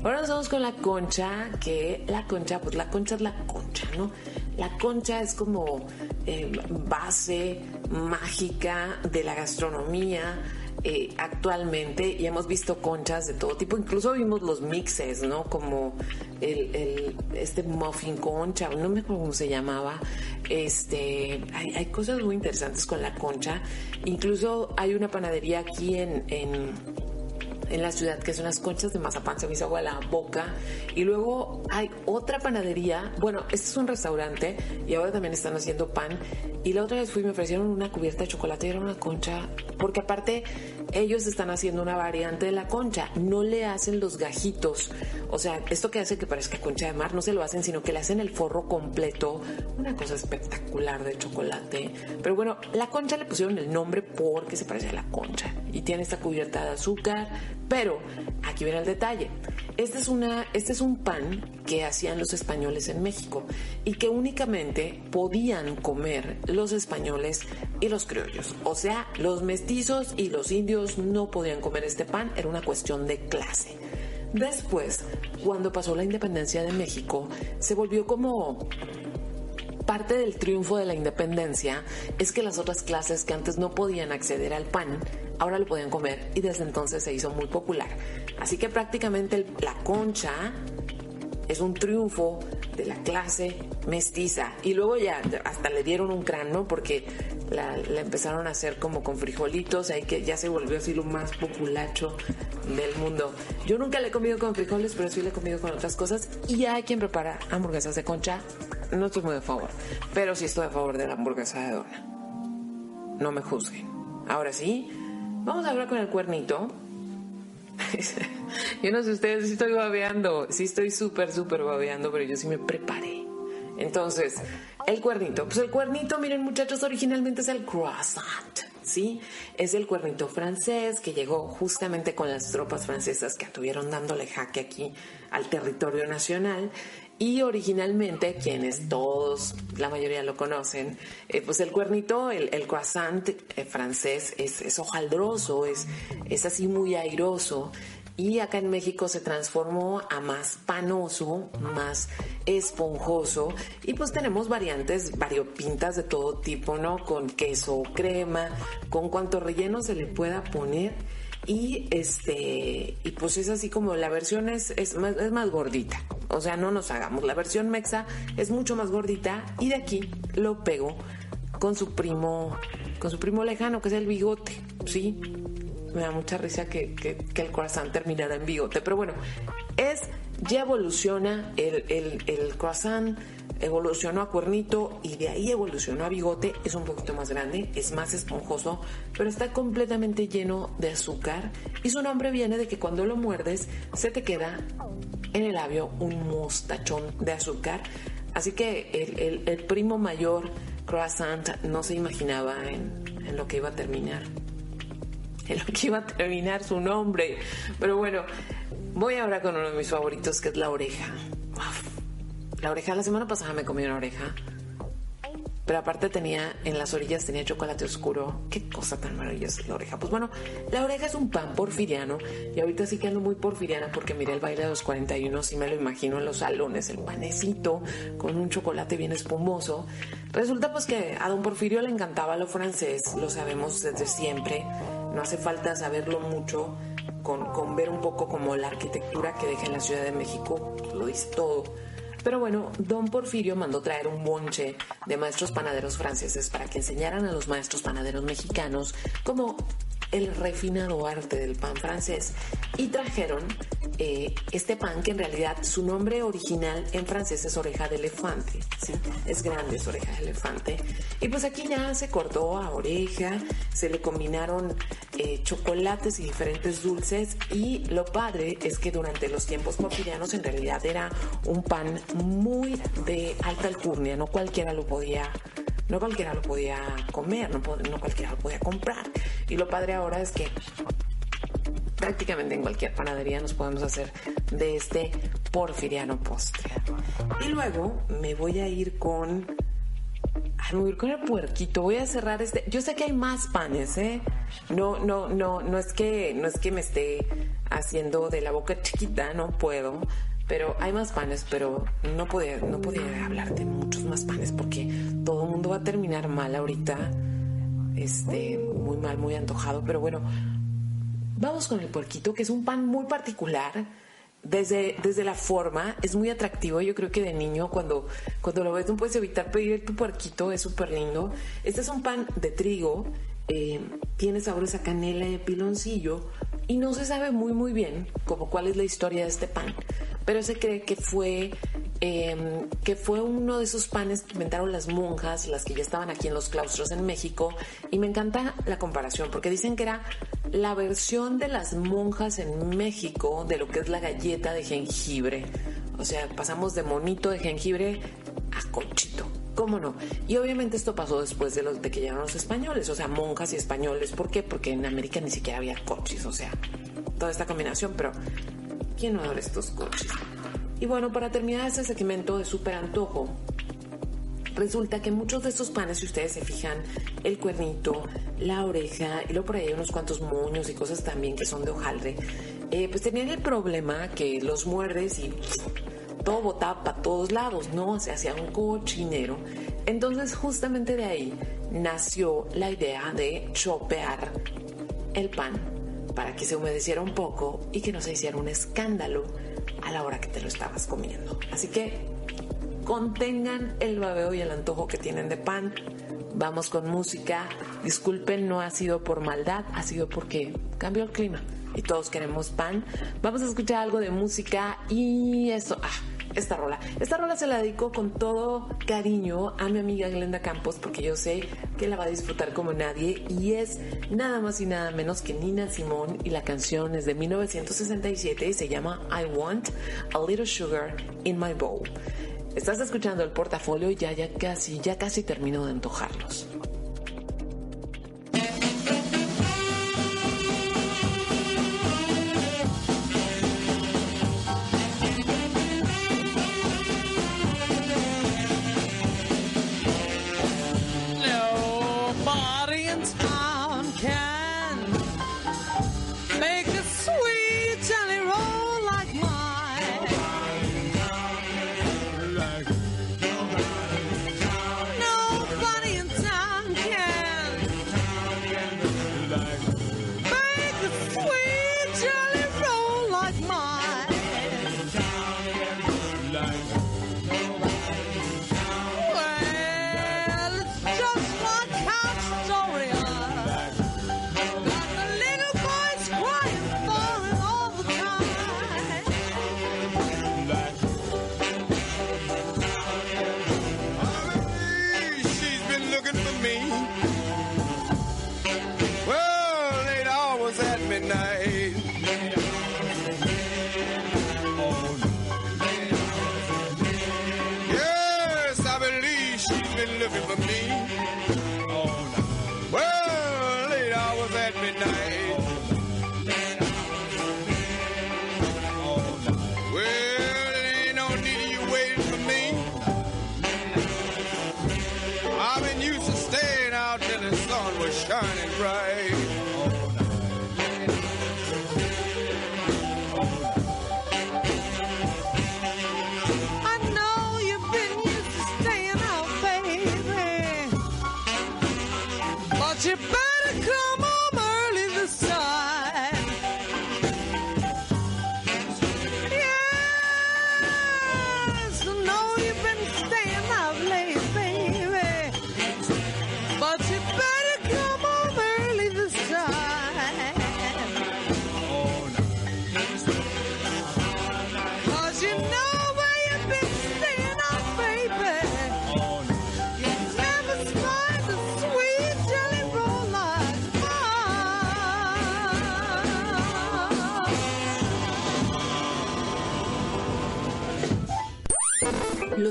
Speaker 1: Ahora nos vamos con la concha, que la concha, pues la concha es la concha, ¿no? La concha es como eh, base mágica de la gastronomía eh, actualmente y hemos visto conchas de todo tipo, incluso vimos los mixes, ¿no? Como el, el- este muffin concha, no me acuerdo cómo se llamaba. Este, hay, cosas muy interesantes con la concha. Incluso hay una panadería aquí en, en en la ciudad que son las conchas de mazapán, se me hizo agua la boca. Y luego hay otra panadería, bueno, este es un restaurante y ahora también están haciendo pan. Y la otra vez fui y me ofrecieron una cubierta de chocolate y era una concha, porque aparte ellos están haciendo una variante de la concha. No le hacen los gajitos. O sea, esto que hace que parezca concha de mar, no se lo hacen, sino que le hacen el forro completo. Una cosa espectacular de chocolate. Pero bueno, la concha le pusieron el nombre porque se parece a la concha. Y tiene esta cubierta de azúcar. Pero aquí viene el detalle. Este es, una, este es un pan que hacían los españoles en México y que únicamente podían comer los españoles y los criollos. O sea, los mestizos y los indios no podían comer este pan, era una cuestión de clase. Después, cuando pasó la independencia de México, se volvió como parte del triunfo de la independencia es que las otras clases que antes no podían acceder al pan, ahora lo podían comer y desde entonces se hizo muy popular. Así que prácticamente la concha es un triunfo de la clase mestiza. Y luego ya hasta le dieron un cráneo porque la, la empezaron a hacer como con frijolitos, ahí que ya se volvió así lo más populacho del mundo. Yo nunca le he comido con frijoles, pero sí le he comido con otras cosas. Y hay quien prepara hamburguesas de concha. No estoy muy a favor, pero sí estoy a favor de la hamburguesa de dona. No me juzguen. Ahora sí, vamos a hablar con el cuernito. yo no sé ustedes, sí estoy babeando, sí estoy súper, súper babeando, pero yo sí me preparé. Entonces, el cuernito. Pues el cuernito, miren muchachos, originalmente es el croissant, ¿sí? Es el cuernito francés que llegó justamente con las tropas francesas que estuvieron dándole jaque aquí al territorio nacional. Y originalmente, quienes todos, la mayoría lo conocen, eh, pues el cuernito, el, el croissant eh, francés es, es hojaldroso, es, es así muy airoso. Y acá en México se transformó a más panoso, más esponjoso. Y pues tenemos variantes variopintas de todo tipo, ¿no? Con queso, crema, con cuanto relleno se le pueda poner. Y este, y pues es así como la versión es, es, más, es más gordita. O sea, no nos hagamos. La versión mexa es mucho más gordita. Y de aquí lo pego con su primo, con su primo lejano, que es el bigote, ¿sí? Me da mucha risa que, que, que el croissant terminara en bigote. Pero bueno, es, ya evoluciona el, el, el croissant, evolucionó a cuernito y de ahí evolucionó a bigote. Es un poquito más grande, es más esponjoso, pero está completamente lleno de azúcar. Y su nombre viene de que cuando lo muerdes se te queda en el labio un mostachón de azúcar. Así que el, el- primo mayor croissant no se imaginaba en, en lo que iba a terminar en lo que iba a terminar su nombre. Pero bueno, voy ahora con uno de mis favoritos, que es la oreja. Uf. La oreja, la semana pasada me comí una oreja. Pero aparte tenía, en las orillas tenía chocolate oscuro. Qué cosa tan maravillosa la oreja. Pues bueno, la oreja es un pan porfiriano. Y ahorita sí que ando muy porfiriana porque miré el baile de los 41, sí me lo imagino en los salones, el panecito con un chocolate bien espumoso. Resulta pues que a don Porfirio le encantaba lo francés, lo sabemos desde siempre. No hace falta saberlo mucho. Con, con ver un poco como la arquitectura que deja en la Ciudad de México, lo dice todo. Pero bueno, don Porfirio mandó traer un bonche de maestros panaderos franceses para que enseñaran a los maestros panaderos mexicanos como el refinado arte del pan francés y trajeron eh, este pan que en realidad su nombre original en francés es oreja de elefante, ¿sí? es grande, es oreja de elefante. Y pues aquí ya se cortó a oreja, se le combinaron eh, chocolates y diferentes dulces y lo padre es que durante los tiempos porfirianos en realidad era un pan muy de alta alcurnia, no cualquiera lo podía no cualquiera lo podía comer, no cualquiera lo podía comprar. Y lo padre ahora es que prácticamente en cualquier panadería nos podemos hacer de este porfiriano postre. Y luego me voy a ir con... Ay, me voy a ir con el puerquito. Voy a cerrar este. Yo sé que hay más panes, ¿eh? No, no, no, no es que, no es que me esté haciendo de la boca chiquita, no puedo. Pero hay más panes, pero no podía, no podía hablar de muchos más panes porque todo el mundo va a terminar mal ahorita. Este, muy mal, muy antojado. Pero bueno, Vamos con el puerquito, que es un pan muy particular. Desde, desde la forma, es muy atractivo. Yo creo que de niño, cuando, cuando lo ves, no puedes evitar pedir tu puerquito, es súper lindo. Este es un pan de trigo, eh, tiene sabores a canela y piloncillo, y no se sabe muy, muy bien como cuál es la historia de este pan. Pero se cree que fue, eh, que fue uno de esos panes que inventaron las monjas, las que ya estaban aquí en los claustros en México. Y me encanta la comparación, porque dicen que era la versión de las monjas en México de lo que es la galleta de jengibre. O sea, pasamos de monito de jengibre a conchito. ¿Cómo no? Y obviamente esto pasó después de, los, de que llegaron los españoles, o sea, monjas y españoles. ¿Por qué? Porque en América ni siquiera había coches, o sea, toda esta combinación, pero ¿quién no adora estos coches? Y bueno, para terminar este segmento de súper antojo, resulta que muchos de estos panes, si ustedes se fijan, el cuernito, la oreja y luego por ahí hay unos cuantos moños y cosas también que son de hojaldre, eh, pues tenían el problema que los muerdes y todo botaba para todos lados, ¿no? Se hacía un cochinero. Entonces justamente de ahí nació la idea de chopear el pan para que se humedeciera un poco y que no se hiciera un escándalo a la hora que te lo estabas comiendo. Así que contengan el babeo y el antojo que tienen de pan. Vamos con música. Disculpen, no ha sido por maldad, ha sido porque cambió el clima y todos queremos pan. Vamos a escuchar algo de música y eso. Ah, esta rola. Esta rola se la dedico con todo cariño a mi amiga Glenda Campos porque yo sé que la va a disfrutar como nadie y es nada más y nada menos que Nina Simón y la canción es de 1967 y se llama I Want a Little Sugar in My Bowl. Estás escuchando el portafolio y ya, ya casi, ya casi termino de antojarlos.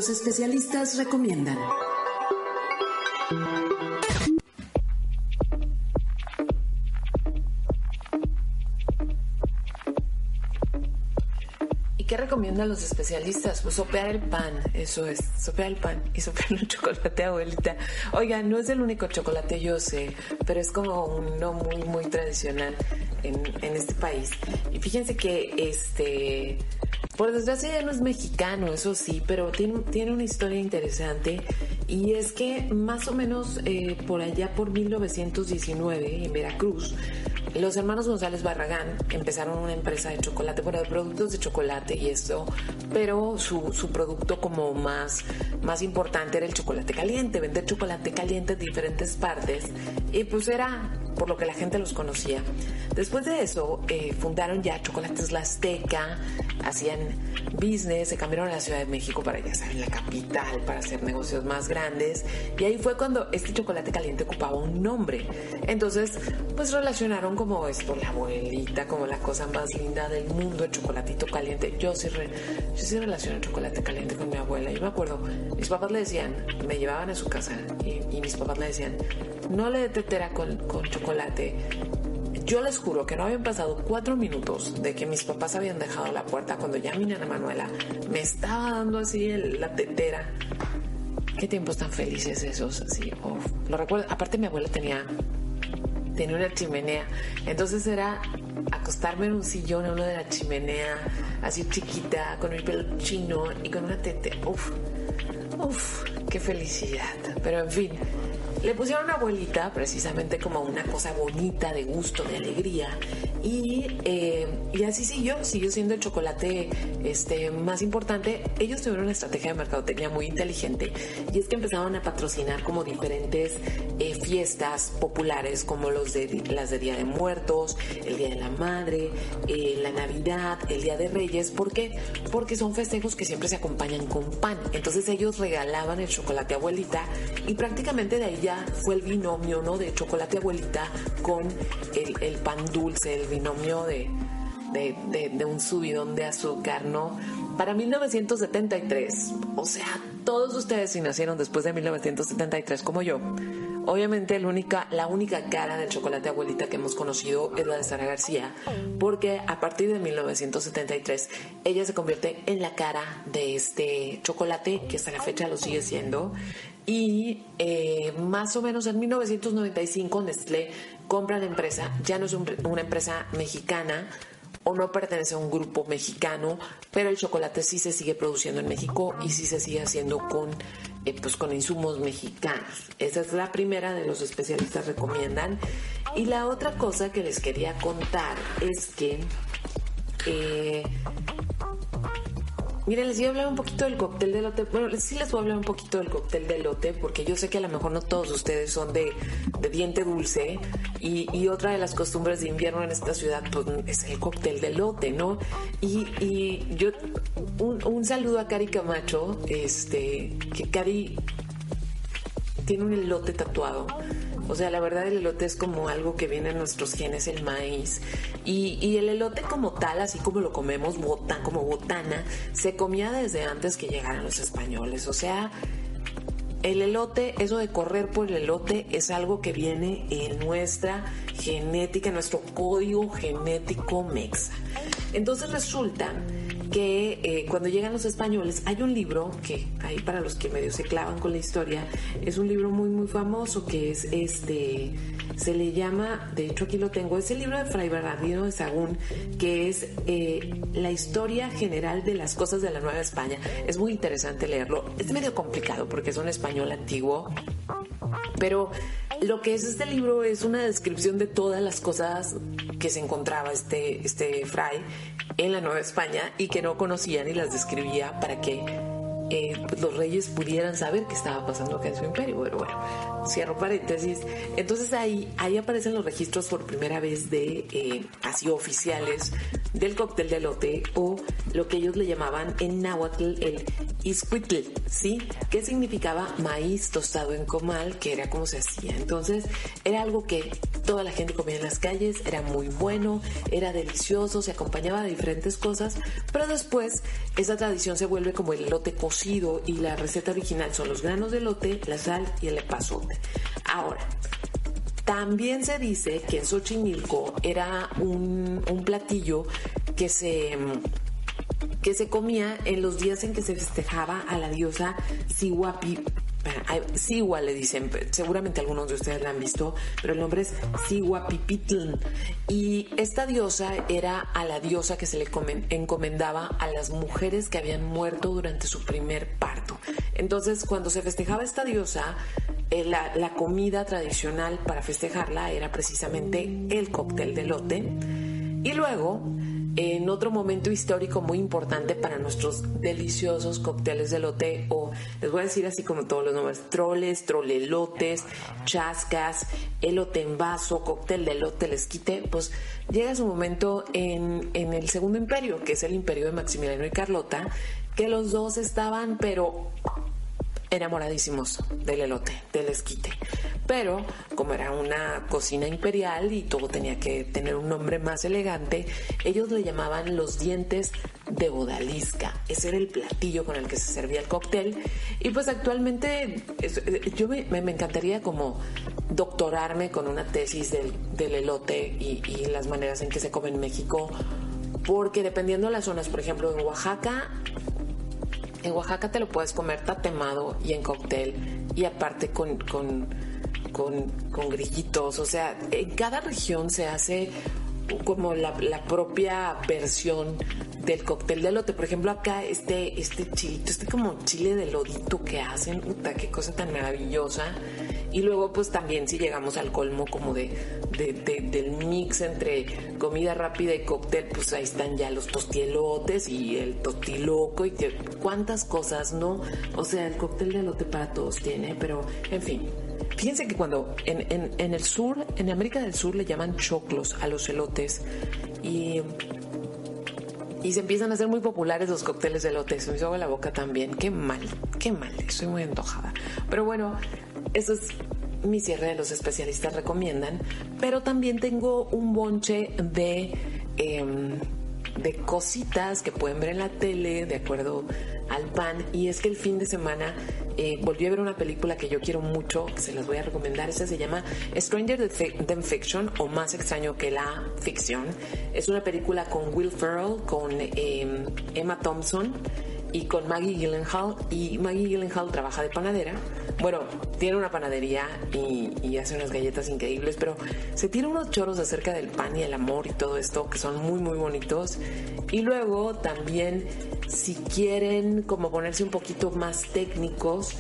Speaker 1: Los especialistas recomiendan. ¿Y qué recomiendan los especialistas? Pues sopear el pan, eso es, sopear el pan y sopear un chocolate, abuelita. Oiga, no es el único chocolate, yo sé, pero es como uno muy, muy tradicional en, en este país. Y fíjense que este, por desgracia ya no es mexicano, eso sí, pero tiene, una historia interesante y es que más o menos eh, por allá por 1919 en Veracruz, los hermanos González Barragán empezaron una empresa de chocolate, bueno, de productos de chocolate y esto, pero su, su producto como más, más importante era el chocolate caliente, vender chocolate caliente en diferentes partes y pues era por lo que la gente los conocía. Después de eso, eh, fundaron ya Chocolates La Azteca, hacían business, se cambiaron a la Ciudad de México para ya saben, la capital, para hacer negocios más grandes. Y ahí fue cuando este chocolate caliente ocupaba un nombre. Entonces, pues relacionaron como esto, la abuelita, como la cosa más linda del mundo, el chocolatito caliente. Yo sí, re- yo sí relaciono el chocolate caliente con mi abuela. Yo me acuerdo, mis papás le decían, me llevaban a su casa y, y mis papás le decían, no le dé tetera con, con chocolate. Yo les juro que no habían pasado cuatro minutos de que mis papás habían dejado la puerta cuando ya mi nana Manuela me estaba dando así el- la tetera. Qué tiempos tan felices esos, así. Lo recuerdo. Aparte mi abuela tenía tenía una chimenea. Entonces era acostarme en un sillón a uno de la chimenea, así chiquita, con el pelo chino y con una tetera. Uf, uf, qué felicidad. Pero en fin, le pusieron abuelita precisamente como una cosa bonita, de gusto, de alegría. Y, eh, y así siguió, siguió siendo el chocolate este, más importante. Ellos tuvieron una estrategia de mercadotecnia muy inteligente y es que empezaron a patrocinar como diferentes eh, fiestas populares como los de, las de Día de Muertos, el Día de la Madre, eh, la Navidad, el Día de Reyes. ¿Por qué? Porque son festejos que siempre se acompañan con pan. Entonces ellos regalaban el chocolate abuelita y prácticamente de ahí ya fue el binomio, ¿no? De chocolate abuelita con el, el pan dulce, el binomio de, de, de- un subidón de azúcar, ¿no? Para 1973, o sea, todos ustedes si nacieron después de 1973 como yo, obviamente la única, la única cara del chocolate abuelita que hemos conocido es la de Sara García, porque a partir de 1973 ella se convierte en la cara de este chocolate que hasta la fecha lo sigue siendo. Y eh, más o menos en 1995 Nestlé compra la empresa, ya no es un- una empresa mexicana, o no pertenece a un grupo mexicano, pero el chocolate sí se sigue produciendo en México y sí se sigue haciendo con, eh, pues con insumos mexicanos. Esa es la primera de los especialistas recomiendan. Y la otra cosa que les quería contar es que eh, Miren, les voy a hablar un poquito del cóctel de lote. Bueno, sí les voy a hablar un poquito del cóctel de lote, porque yo sé que a lo mejor no todos ustedes son de, de diente dulce. Y, y otra de las costumbres de invierno en esta ciudad pues, es el cóctel de lote, ¿no? Y, y yo, un, un saludo a Cari Camacho, este, que Cari tiene un elote tatuado. O sea, la verdad el elote es como algo que viene en nuestros genes, el maíz. Y, y el elote como tal, así como lo comemos bota, como botana, se comía desde antes que llegaran los españoles. O sea, el elote, eso de correr por el elote es algo que viene en nuestra genética, en nuestro código genético mexa. Entonces resulta que eh, cuando llegan los españoles hay un libro que ahí para los que medio se clavan con la historia es un libro muy muy famoso que es este se le llama de hecho aquí lo tengo es el libro de Fray Bernardino de Sagún que es eh, la historia general de las cosas de la Nueva España. Es muy interesante leerlo. Es medio complicado porque es un español antiguo pero lo que es este libro es una descripción de todas las cosas que se encontraba este, este fray en la Nueva España y que no conocían y las describía para que eh, los reyes pudieran saber qué estaba pasando acá en su imperio. Pero bueno, cierro paréntesis. Entonces ahí, ahí aparecen los registros por primera vez de eh, así oficiales del cóctel de elote o lo que ellos le llamaban en náhuatl el iscuitl, ¿sí? Que significaba maíz tostado en comal, que era como se hacía. Entonces era algo que toda la gente comía en las calles, era muy bueno, era delicioso, se acompañaba de diferentes cosas, pero después esa tradición se vuelve como el elote cocido y la receta original son los granos de elote, la sal y el epazote. Ahora, también se dice que en Xochimilco era un, un platillo que se que se comía en los días en que se festejaba a la diosa Sihuapi. Siwa le dicen, seguramente algunos de ustedes la han visto, pero el nombre es Sihuapipitl. Y esta diosa era a la diosa que se le comen- encomendaba a las mujeres que habían muerto durante su primer parto. Entonces, cuando se festejaba esta diosa, eh, la, la comida tradicional para festejarla era precisamente el cóctel de lote. Y luego en otro momento histórico muy importante para nuestros deliciosos cócteles de elote o les voy a decir así como todos los nombres, troles, trolelotes, chascas, elote en vaso, cóctel de elote, les quite, pues llega su momento en, en el segundo imperio, que es el imperio de Maximiliano y Carlota, que los dos estaban pero enamoradísimos del elote, del esquite. Pero como era una cocina imperial y todo tenía que tener un nombre más elegante, ellos le llamaban los dientes de odalisca. Ese era el platillo con el que se servía el cóctel. Y pues actualmente eh, yo me, encantaría como doctorarme con una tesis del, del elote y, y las maneras en que se come en México. Porque dependiendo de las zonas, por ejemplo, en Oaxaca en Oaxaca te lo puedes comer tatemado y en cóctel y aparte con, con, con, grillitos. O sea, en cada región se hace como la, propia versión del cóctel de elote. Por ejemplo, acá este, este chilito, este como chile de lodito que hacen, puta, qué cosa tan maravillosa. Y luego, pues también si llegamos al colmo como de, de- de- del mix entre comida rápida y cóctel, pues ahí están ya los tostielotes y el tostiloco y que- cuántas cosas, ¿no? O sea, el cóctel de elote para todos tiene, pero en fin. Fíjense que cuando en, en- el sur, en América del Sur le llaman choclos a los elotes y y se empiezan a hacer muy populares los cócteles de elote. Se me hizo la boca también. Qué mal, qué mal. Estoy muy antojada. Pero bueno, eso es mi cierre de los especialistas recomiendan. Pero también tengo un bonche de, em, de cositas que pueden ver en la tele de acuerdo al pan. Y es que el fin de semana eh, volví a ver una película que yo quiero mucho, que se las voy a recomendar. Esta se llama Stranger than Fiction o Más extraño que la ficción. Es una película con Will Ferrell, con eh, Emma Thompson y con Maggie Gyllenhaal. Y Maggie Gyllenhaal trabaja de panadera. Bueno, tiene una panadería y, hace unas galletas increíbles, pero se tira unos choros acerca del pan y el amor y todo esto que son muy, muy bonitos. Y luego también, si quieren como ponerse un poquito más técnicos,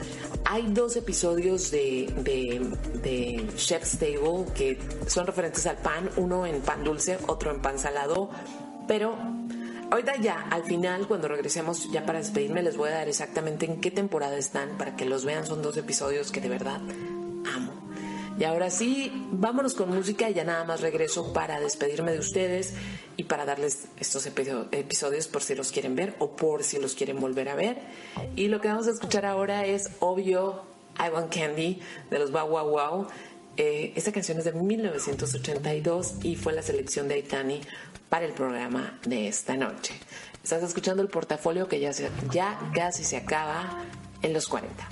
Speaker 1: hay dos episodios de, de, de Chef's Table que son referentes al pan, uno en pan dulce, otro en pan salado, pero ahorita ya, al final, cuando regresemos ya para despedirme, les voy a dar exactamente en qué temporada están para que los vean, son dos episodios que de verdad amo. Y ahora sí, vámonos con música y ya nada más regreso para despedirme de ustedes y para darles estos episo- episodios por si los quieren ver o por si los quieren volver a ver. Y lo que vamos a escuchar ahora es obvio I Want Candy de los Wow Wow Wow. Eh, esta canción es de 1982 y fue la selección de Aitani para el programa de esta noche. Estás escuchando el portafolio que ya, se- ya casi se acaba en los 40.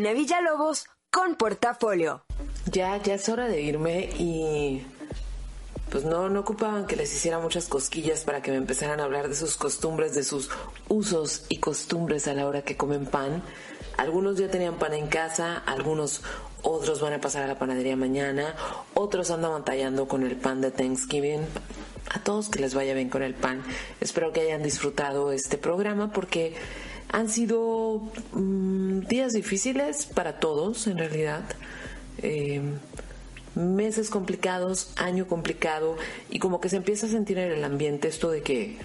Speaker 3: Karina Villalobos con Portafolio.
Speaker 1: Ya, ya es hora de irme y pues no, no ocupaban que les hiciera muchas cosquillas para que me empezaran a hablar de sus costumbres, de sus usos y costumbres a la hora que comen pan. Algunos ya tenían pan en casa, algunos otros van a pasar a la panadería mañana, otros andan batallando con el pan de Thanksgiving. A todos que les vaya bien con el pan. Espero que hayan disfrutado este programa porque han sido mm, días difíciles para todos en realidad. Eh, meses complicados, año complicado y como que se empieza a sentir en el ambiente esto de que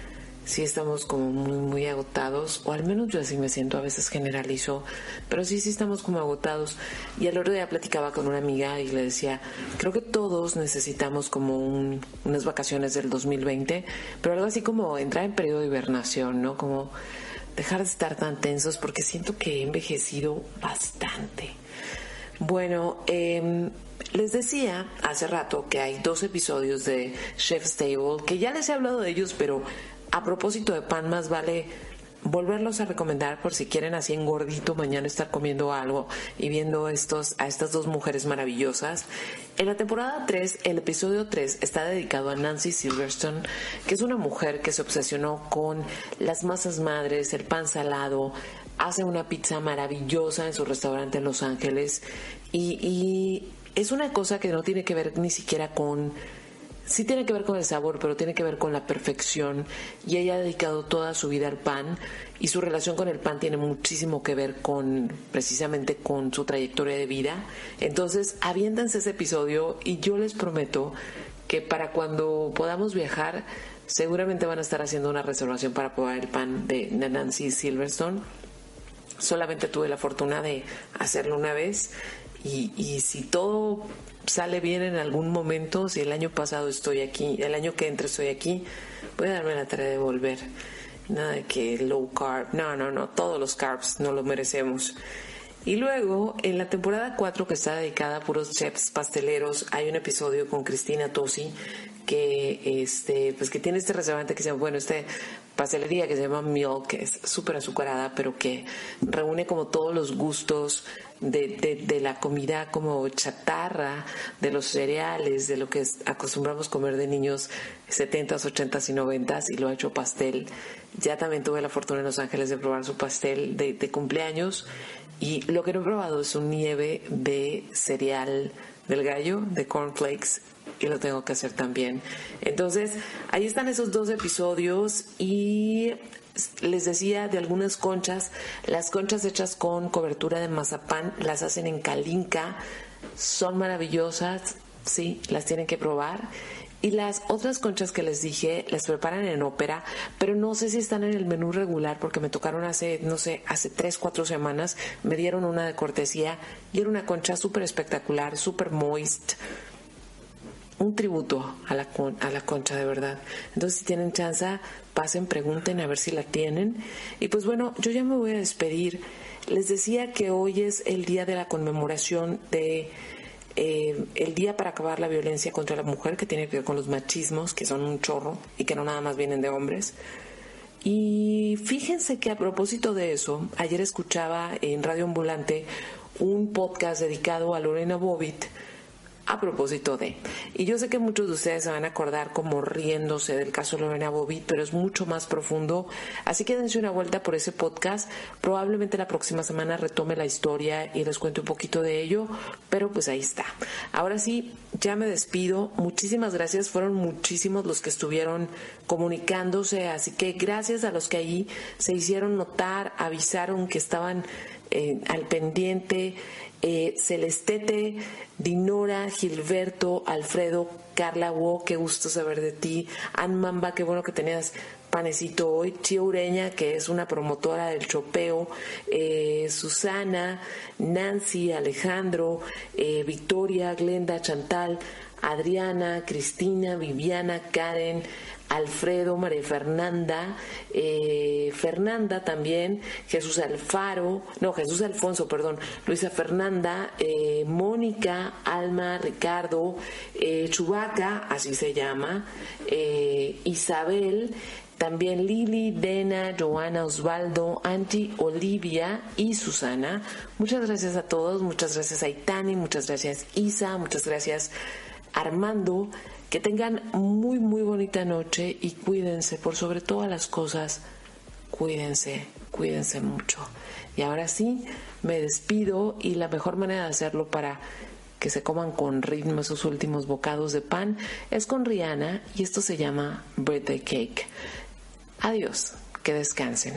Speaker 1: sí estamos como muy muy agotados o al menos yo así me siento a veces generalizo pero sí sí estamos como agotados y al otro día platicaba con una amiga y le decía creo que todos necesitamos como un- unas vacaciones del 2020 pero algo así como entrar en periodo de hibernación no como dejar de estar tan tensos porque siento que he envejecido bastante. Bueno, em, les decía hace rato que hay dos episodios de Chef's Table, que ya les he hablado de ellos, pero a propósito de pan, más vale volverlos a recomendar por si quieren así en gordito mañana estar comiendo algo y viendo estos a estas dos mujeres maravillosas. En la temporada 3, el episodio 3 está dedicado a Nancy Silverstone, que es una mujer que se obsesionó con las masas madres, el pan salado, hace una pizza maravillosa en su restaurante en Los Ángeles y, y es una cosa que no tiene que ver ni siquiera con sí tiene que ver con el sabor, pero tiene que ver con la perfección. Y ella ha dedicado toda su vida al pan y su relación con el pan tiene muchísimo que ver con precisamente con su trayectoria de vida. Entonces, aviéntanse ese episodio y yo les prometo que para cuando podamos viajar, seguramente van a estar haciendo una reservación para probar el pan de Nancy Silverstone. Solamente tuve la fortuna de hacerlo una vez y si todo sale bien en algún momento, si el año pasado estoy aquí, el año que entra estoy aquí, voy a darme la tarea de volver. Nada de que low carb, no, no, no, todos los carbs no lo merecemos. Y luego, en la temporada 4 que está dedicada a puros chefs pasteleros, hay un episodio con Cristina Tosi que este pues que tiene este restaurante que se llama bueno este pastelería que se llama Milk que es súper azucarada pero que reúne como todos los gustos de, de, la comida como chatarra de los cereales de lo que acostumbramos comer de niños 70s 80s y 90s y lo ha hecho pastel ya también tuve la fortuna en Los Ángeles de probar su pastel de, de cumpleaños y lo que no he probado es un nieve de cereal del gallo de cornflakes y lo tengo que hacer también. Entonces, ahí están esos dos episodios y les decía de algunas conchas, las conchas hechas con cobertura de mazapán las hacen en Calinca, son maravillosas, sí, las tienen que probar. Y las otras conchas que les dije las preparan en ópera, pero no sé si están en el menú regular porque me tocaron hace, no sé, hace tres, cuatro semanas, me dieron una de cortesía y era una concha súper espectacular, súper moist, un tributo a la, a la concha de verdad. Entonces, si tienen chance, pasen, pregunten a ver si la tienen. Y pues bueno, yo ya me voy a despedir. Les decía que hoy es el día de la conmemoración de eh, el día para acabar la violencia contra la mujer, que tiene que ver con los machismos, que son un chorro y que no nada más vienen de hombres. Y fíjense que a propósito de eso, ayer escuchaba en Radio Ambulante un podcast dedicado a Lorena Bobbitt a propósito de. Y yo sé que muchos de ustedes se van a acordar como riéndose del caso Lorena Bobbitt, pero es mucho más profundo. Así que dense una vuelta por ese podcast. Probablemente la próxima semana retome la historia y les cuente un poquito de ello, pero pues ahí está. Ahora sí, ya me despido. Muchísimas gracias. Fueron muchísimos los que estuvieron comunicándose, así que gracias a los que ahí se hicieron notar, avisaron que estaban eh, al pendiente. Eh, Celestete, Dinora, Gilberto, Alfredo, Carla Wo, qué gusto saber de ti. Ann Mamba, qué bueno que tenías panecito hoy. Chio Ureña, que es una promotora del chopeo. Eh, Susana, Nancy, Alejandro, eh, Victoria, Glenda, Chantal, Adriana, Cristina, Viviana, Karen, Alfredo, María Fernanda, eh, Fernanda también, Jesús Alfaro, no, Jesús Alfonso, perdón, Luisa Fernanda, eh, Mónica, Alma, Ricardo, eh, Chubaca, así se llama, eh, Isabel,
Speaker 15: también Lili, Dena, Joana, Osvaldo, Anti, Olivia y Susana. Muchas gracias a todos, muchas gracias a Itani, muchas gracias Isa, muchas gracias Armando, que tengan muy, muy bonita noche y cuídense, por sobre todas las cosas, cuídense, cuídense mucho. Y ahora sí, me despido y la mejor manera de hacerlo para que se coman con ritmo esos últimos bocados de pan es con Rihanna y esto se llama Birthday Cake. Adiós, que descansen.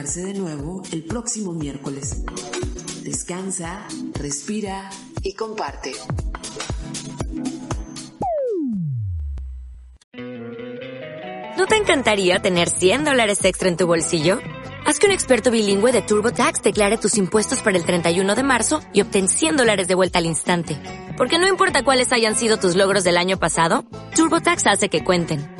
Speaker 15: de nuevo el próximo miércoles. Descansa, respira y comparte.
Speaker 7: ¿No te encantaría tener 100 dólares extra en tu bolsillo? Haz que un experto bilingüe de TurboTax declare tus impuestos para el 31 de marzo y obtén 100 dólares de vuelta al instante. Porque no importa cuáles hayan sido tus logros del año pasado, TurboTax hace que cuenten